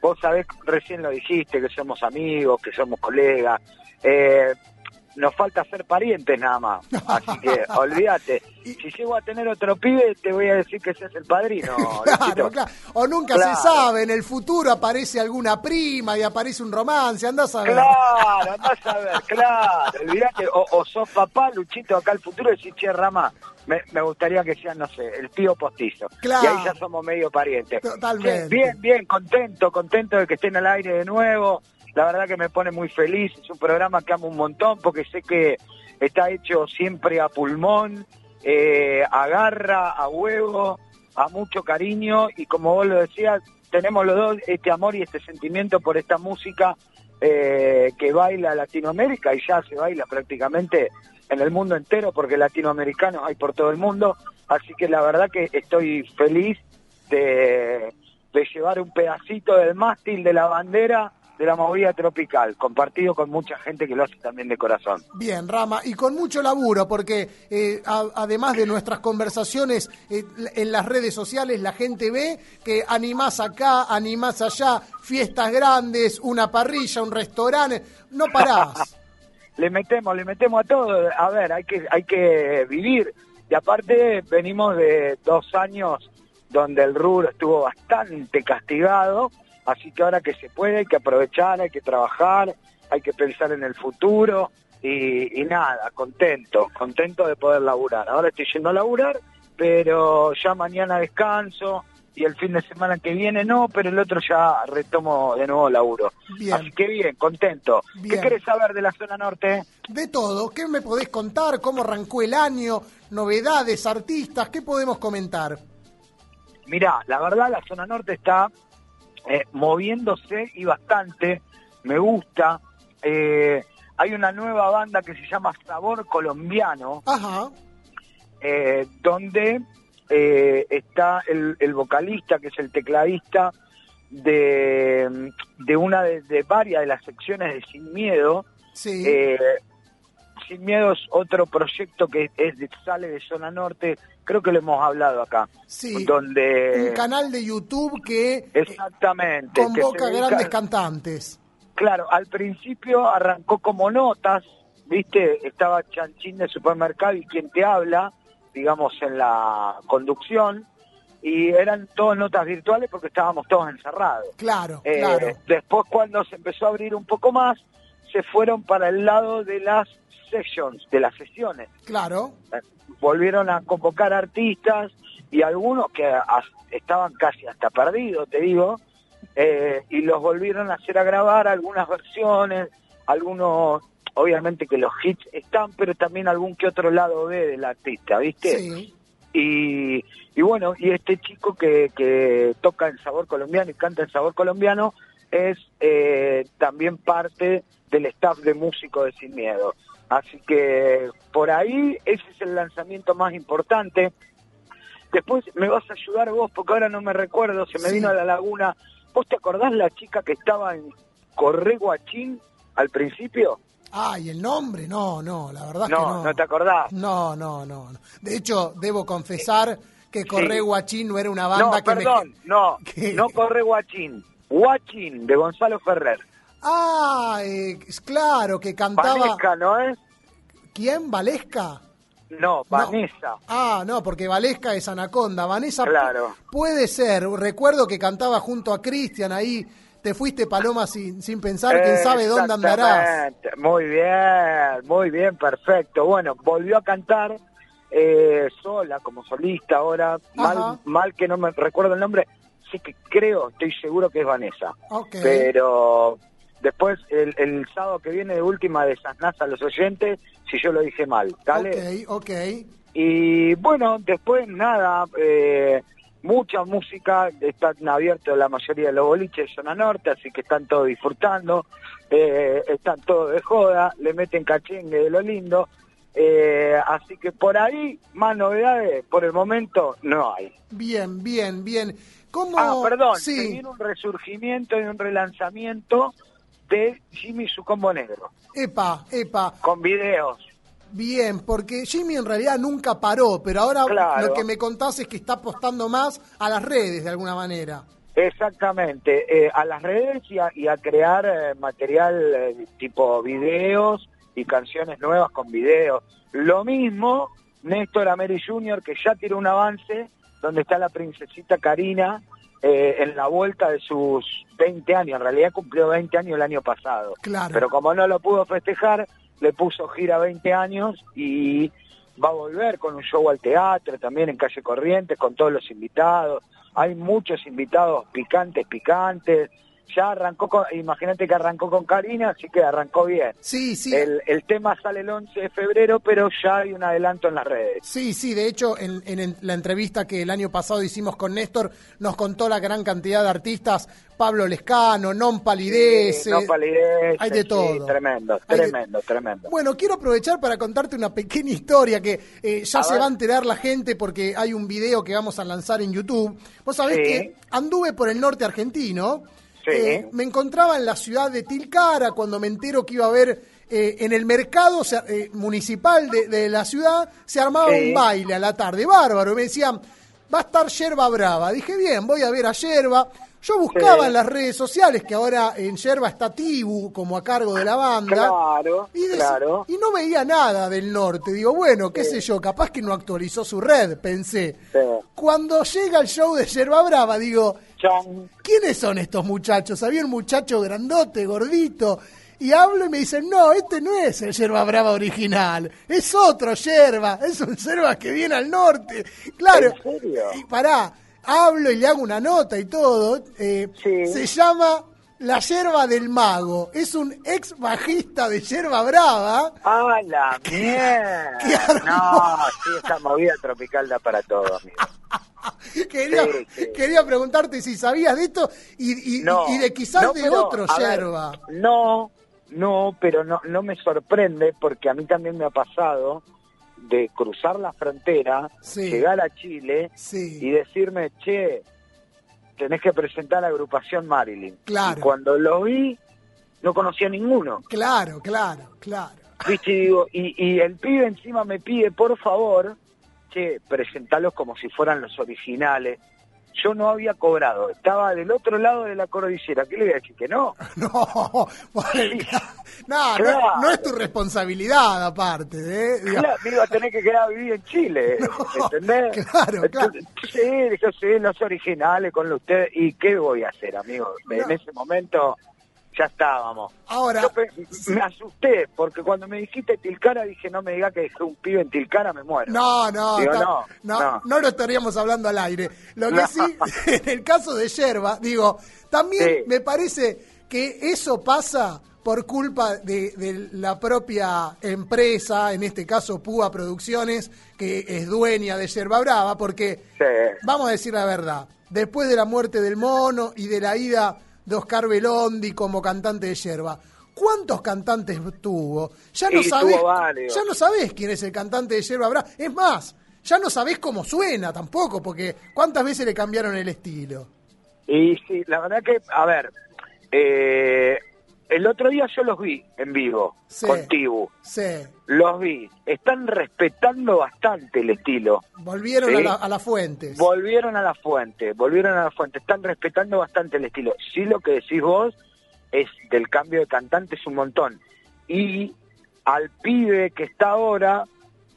vos sabés, recién lo dijiste, que somos amigos, que somos colegas. Eh, nos falta ser parientes nada más. Así que [laughs] olvídate. Si llego a tener otro pibe, te voy a decir que ese es el padrino. [laughs] Claro, claro. O nunca Claro. se sabe, en el futuro aparece alguna prima y aparece un romance, andás a ver. Claro, andás a [laughs] ver, claro, olvídate, o, o sos papá, Luchito, acá al futuro decís, che, Rama, me, me gustaría que sean, no sé, el tío postizo. Claro. Y ahí ya somos medio parientes. Totalmente. Che, bien, bien, contento, contento de que estén al aire de nuevo. La verdad que me pone muy feliz, es un programa que amo un montón porque sé que está hecho siempre a pulmón, eh, a garra, a huevo, a mucho cariño y como vos lo decías, tenemos los dos este amor y este sentimiento por esta música eh, que baila Latinoamérica y ya se baila prácticamente en el mundo entero porque latinoamericanos hay por todo el mundo, así que la verdad que estoy feliz de, de llevar un pedacito del mástil de la bandera de la movida tropical, compartido con mucha gente que lo hace también de corazón. Bien, Rama, y con mucho laburo, porque eh, a- además de nuestras conversaciones eh, en las redes sociales, la gente ve que animás acá, animás allá, fiestas grandes, una parrilla, un restaurante, no parás. [laughs] le metemos, le metemos a todo. A ver, hay que, hay que vivir. Y aparte venimos de dos años donde el rubro estuvo bastante castigado, así que ahora que se puede hay que aprovechar, hay que trabajar, hay que pensar en el futuro y, y nada, contento, contento de poder laburar. Ahora estoy yendo a laburar, pero ya mañana descanso y el fin de semana que viene no, pero el otro ya retomo de nuevo laburo. Bien. Así que bien, contento. Bien. ¿Qué querés saber de la zona norte? De todo, ¿qué me podés contar? ¿Cómo arrancó el año? ¿Novedades, artistas? ¿Qué podemos comentar? Mirá, la verdad la zona norte está eh, moviéndose y bastante, me gusta. Eh, hay una nueva banda que se llama Sabor Colombiano, Ajá. eh, donde está el, el vocalista, que es el tecladista de, de una de, de varias de las secciones de Sin Miedo. Sí. Sin Miedo es otro proyecto que es de, sale de Zona Norte, creo que lo hemos hablado acá. Sí. Donde... Un canal de YouTube que Exactamente. que convoca se dedica- grandes cantantes. Claro, al principio arrancó como notas, ¿viste? Estaba Chanchín de supermercado y quien te habla, digamos, en la conducción, y eran todas notas virtuales porque estábamos todos encerrados. Claro, Eh, claro. Después, cuando se empezó a abrir un poco más, se fueron para el lado de las sessions, de las sesiones. Claro. Eh, Volvieron a convocar artistas y algunos que estaban casi hasta perdidos, te digo, eh, y los volvieron a hacer a grabar algunas versiones, algunos, obviamente que los hits están, pero también algún que otro lado B del artista, ¿viste? Sí. Y, y bueno, y este chico que, que toca en sabor colombiano y canta en sabor colombiano es eh, también parte del staff de músicos de Sin Miedo. Así que por ahí ese es el lanzamiento más importante. Después me vas a ayudar vos, porque ahora no me recuerdo, se me Sí. vino a la laguna. ¿Vos te acordás la chica que estaba en Correguachín al principio? Ay, el nombre, no, no, la verdad No, que no. no te acordás. No, no, no. no. De hecho, debo confesar que Corre Guachín no era una banda no, que perdón, me... [laughs] no, no Corre Guachín, Guachín de Gonzalo Ferrer. Ah, eh, es claro, que cantaba... Valesca, ¿no es? ¿Quién? ¿Valesca? No, Vanessa. Ah, no, porque Valesca es Anaconda. Vanessa Claro. puede ser. Recuerdo que cantaba junto a Cristian ahí. Te fuiste paloma sin, sin pensar, quién sabe dónde andarás. Muy bien, muy bien, perfecto. Bueno, volvió a cantar eh, sola, como solista ahora. Mal, mal que no me recuerdo el nombre. Sí que creo, estoy seguro que es Vanessa. Ok. Pero después, el, el sábado que viene de última de Sanás a los oyentes, si yo lo dije mal. ¿Dale? Ok, ok. Y bueno, después nada, eh, mucha música, están abiertos la mayoría de los boliches de zona norte, así que están todos disfrutando, eh, están todos de joda, le meten cachengue de lo lindo, eh, así que por ahí más novedades, por el momento no hay. Bien, bien, bien. ¿Cómo? Ah, perdón, se Sí, viene un resurgimiento y un relanzamiento de Jimmy su combo negro, epa, epa. con videos. Bien, porque Jimmy en realidad nunca paró, pero ahora Claro. lo que me contás es que está apostando más a las redes de alguna manera. Exactamente, eh, a las redes y a, y a crear eh, material eh, tipo videos y canciones nuevas con videos. Lo mismo Néstor Ameri Jr., que ya tiró un avance donde está la princesita Karina eh, en la vuelta de sus 20 años. En realidad cumplió 20 años el año pasado. Claro. Pero como no lo pudo festejar, le puso gira 20 años y va a volver con un show al teatro, también en Calle Corrientes, con todos los invitados. Hay muchos invitados picantes, picantes. Ya arrancó con, imagínate que arrancó con Karina, así que arrancó bien. Sí, sí. El, el tema sale el 11 de febrero, pero ya hay un adelanto en las redes. Sí, sí, de hecho, en, la entrevista que el año pasado hicimos con Néstor, nos contó la gran cantidad de artistas, Pablo Lescano, Non Palidece. Sí, no palidece, hay de sí, todo. tremendo, de- tremendo, tremendo. Bueno, quiero aprovechar para contarte una pequeña historia que eh, ya A se ver. va a enterar la gente porque hay un video que vamos a lanzar en YouTube. Vos sabés Sí. que anduve por el norte argentino, Sí. eh, me encontraba en la ciudad de Tilcara cuando me entero que iba a haber eh, en el mercado eh, municipal de, de la ciudad, se armaba un baile a la tarde, bárbaro, y me decían, va a estar Yerba Brava. Dije, bien, voy a ver a Yerba. Yo buscaba Sí. en las redes sociales que ahora en Yerba está Tibu como a cargo de la banda. Claro, Y, dec- claro. y no veía nada del norte. Digo, bueno, qué sé yo, capaz que no actualizó su red, pensé. Sí. Cuando llega el show de Yerba Brava, digo. ¿quiénes son estos muchachos? Había un muchacho grandote, gordito. Y hablo y me dicen, no, este no es el Yerba Brava original, es otro Yerba, es un Yerba que viene al norte. Claro, ¿En serio? y pará, hablo y le hago una nota y todo. eh, Sí. Se llama La Yerba del Mago. Es un ex bajista de Yerba Brava. ¡Ah, la mierda! No, sí, esta movida tropical da para todo, amigo. [laughs] Quería, Sí, sí. quería preguntarte si sabías de esto y, y- No, y de quizás no, de pero, otro ver, Yerba. No, no, pero no, no me sorprende porque a mí también me ha pasado de cruzar la frontera, Sí. llegar a Chile Sí. y decirme, che, tenés que presentar la agrupación Marilyn. Claro. Y cuando lo vi, no conocía a ninguno. Claro, claro, claro. ¿Viste? Y, digo, y, y el pibe encima me pide, por favor, che, presentalos como si fueran los originales. Yo no había cobrado, estaba del otro lado de la cordillera. ¿Qué le voy a decir? Que no. [laughs] No, bueno, [laughs] no, no- Claro. no es tu responsabilidad aparte. ¿eh? Claro, me iba a tener que quedar a vivir en Chile, [laughs] ¿entendés? claro, claro. Sí, dije, sí, los originales con ustedes. ¿Y qué voy a hacer, amigo? En ese momento ya estábamos. Ahora, Yo me asusté, porque cuando me dijiste Tilcara, dije, no me diga que dejé un pibe en Tilcara, me muero. No, no, Digo, no, no, no. no lo estaríamos hablando al aire. Lo que No. sí, [laughs] en el caso de Yerba, digo, también Sí. me parece que eso pasa por culpa de, de la propia empresa, en este caso Púa Producciones, que es dueña de Yerba Brava, porque Sí. vamos a decir la verdad, después de la muerte del mono y de la ida de Oscar Belondi como cantante de Yerba, ¿cuántos cantantes tuvo? Ya no Y sabés, ya no sabés quién es el cantante de Yerba Brava. Es más, ya no sabés cómo suena tampoco, porque ¿cuántas veces le cambiaron el estilo? Y sí, la verdad que, a ver, eh, el otro día yo los vi en vivo, Sí. con Tibu. Sí, Los vi. Están respetando bastante el estilo. volvieron Sí. a, la, a las fuentes. Volvieron a la fuente, volvieron a la fuente. Están respetando bastante el estilo. Sí, lo que decís vos, es del cambio de cantante es un montón. Y al pibe que está ahora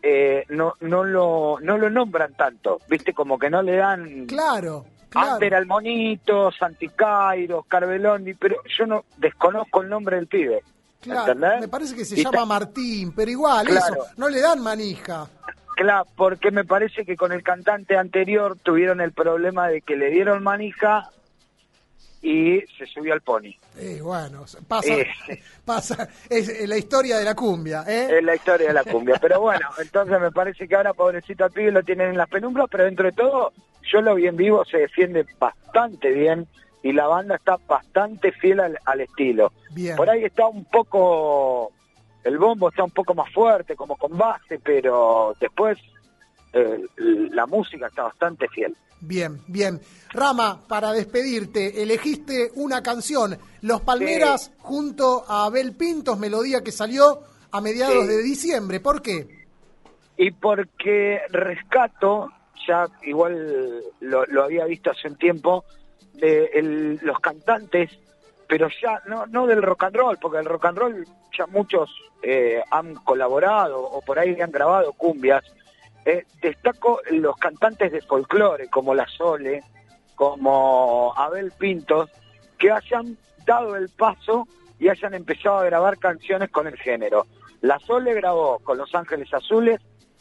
eh, no no lo no lo nombran tanto, viste como que no le dan Claro, antes claro. era el monito, Santi Cairo, Carvelondi, pero yo no desconozco el nombre del pibe. Claro, ¿entendés? me parece que se Y llama Martín, pero igual Claro. eso, no le dan manija. Claro, porque me parece que con el cantante anterior tuvieron el problema de que le dieron manija y se subió al pony. Eh, bueno, pasa, Eh. [laughs] pasa, es la historia de la cumbia, ¿eh? Es la historia de la cumbia. Pero bueno, entonces me parece que ahora pobrecito al pibe lo tienen en las penumbras, pero dentro de todo, yo lo vi en vivo, se defiende bastante bien y la banda está bastante fiel al, al estilo. Bien. Por ahí está un poco, el bombo está un poco más fuerte como con base, pero después eh, la música está bastante fiel. Bien, bien. Rama, para despedirte, elegiste una canción, Los Palmeras, junto a Abel Pintos, melodía que salió a mediados Sí. de diciembre. ¿Por qué? y porque rescato, ya igual lo, había visto hace un tiempo, de los cantantes, pero ya no, no del rock and roll, porque el rock and roll ya muchos eh, han colaborado o por ahí han grabado cumbias. Eh, destaco los cantantes de folclore, como La Sole, como Abel Pintos, que hayan dado el paso y hayan empezado a grabar canciones con el género. La Sole grabó con Los Ángeles Azules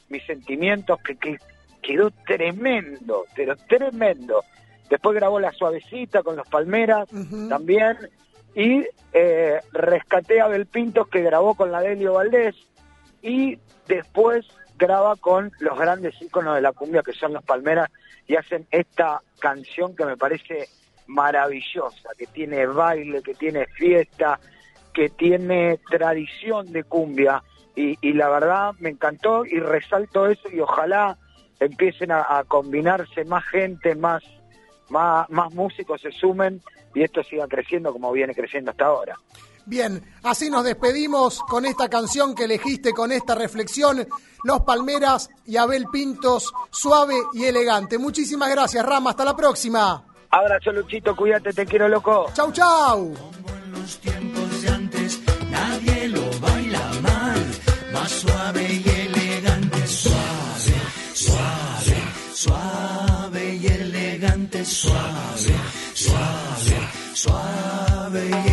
Mis Sentimientos, que, que quedó tremendo, pero tremendo. Después grabó La Suavecita con Los Palmeras también. Y eh, rescaté a Abel Pintos, que grabó con la Delio Valdés. Y después graba con los grandes íconos de la cumbia, que son Los Palmeras, y hacen esta canción que me parece maravillosa, que tiene baile, que tiene fiesta, que tiene tradición de cumbia y, y la verdad me encantó y resalto eso y ojalá empiecen a, a combinarse más gente, más, más, más músicos se sumen y esto siga creciendo como viene creciendo hasta ahora. Bien, así nos despedimos con esta canción que elegiste, con esta reflexión, Los Palmeras y Abel Pintos, suave y elegante. Muchísimas gracias, Rama, hasta la próxima. Abrazo Luchito, cuídate, te quiero loco. Chau, chau. los tiempos de antes nadie lo baila mal, más suave y suave, suave y elegante, suave, suave, suave y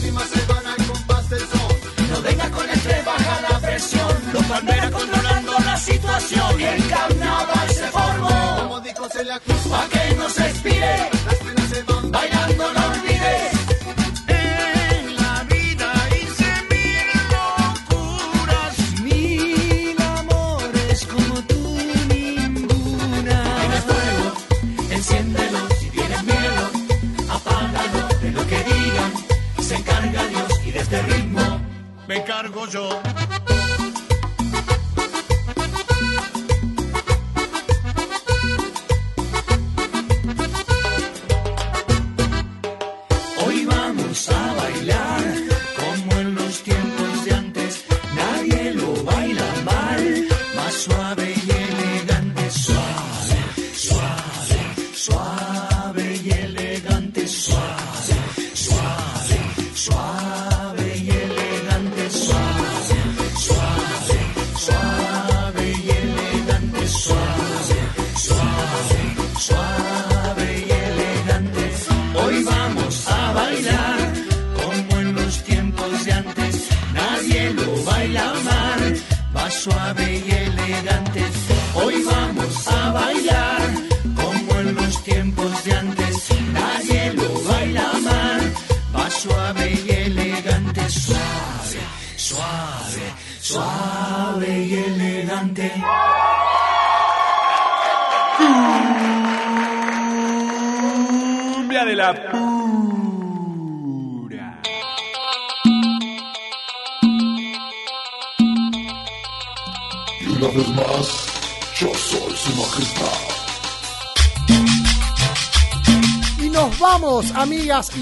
se al compás del. No venga con estrés, baja la presión. Los palmeras controlando la situación. El carnaval se formó. Como dijo Celia Cruz, pa' que no se expire.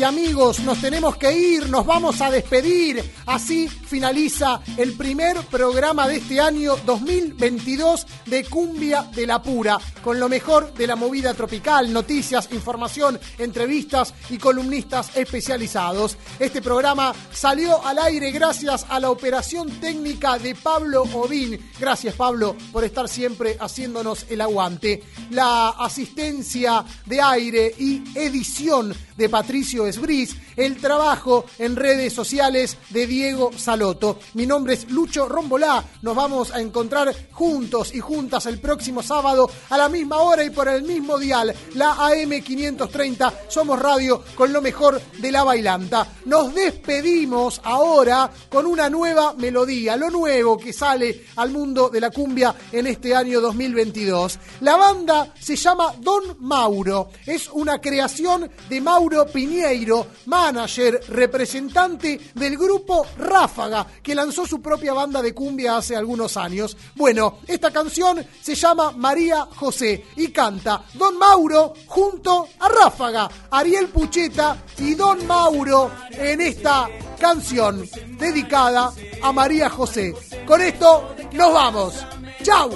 Amigos, nos tenemos que ir, nos vamos a despedir. Así finaliza el primer programa de este año 2022 de Cumbia de la Pura, con lo mejor de la movida tropical, noticias, información, entrevistas y columnistas especializados. Este programa salió al aire gracias a la operación técnica de Pablo Odín. Gracias Pablo por estar siempre haciéndonos el aguante. La asistencia de aire y edición de Patricio Esbris, el trabajo en redes sociales de Diego Saloto. Mi nombre es Lucho Rombolá. Nos vamos a encontrar juntos y el próximo sábado a la misma hora y por el mismo dial, la AM530. Somos radio con lo mejor de la bailanta. Nos despedimos ahora con una nueva melodía, lo nuevo que sale al mundo de la cumbia en este año 2022. La banda se llama Don Mauro. Es una creación de Mauro Piñeiro, manager, representante del grupo Ráfaga, que lanzó su propia banda de cumbia hace algunos años. Bueno, esta canción se llama María José y canta Don Mauro junto a Ráfaga, Ariel Pucheta y Don Mauro en esta canción dedicada a María José. Con esto nos vamos. ¡Chao!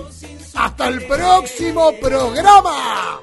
¡Hasta el próximo programa!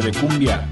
De cumbia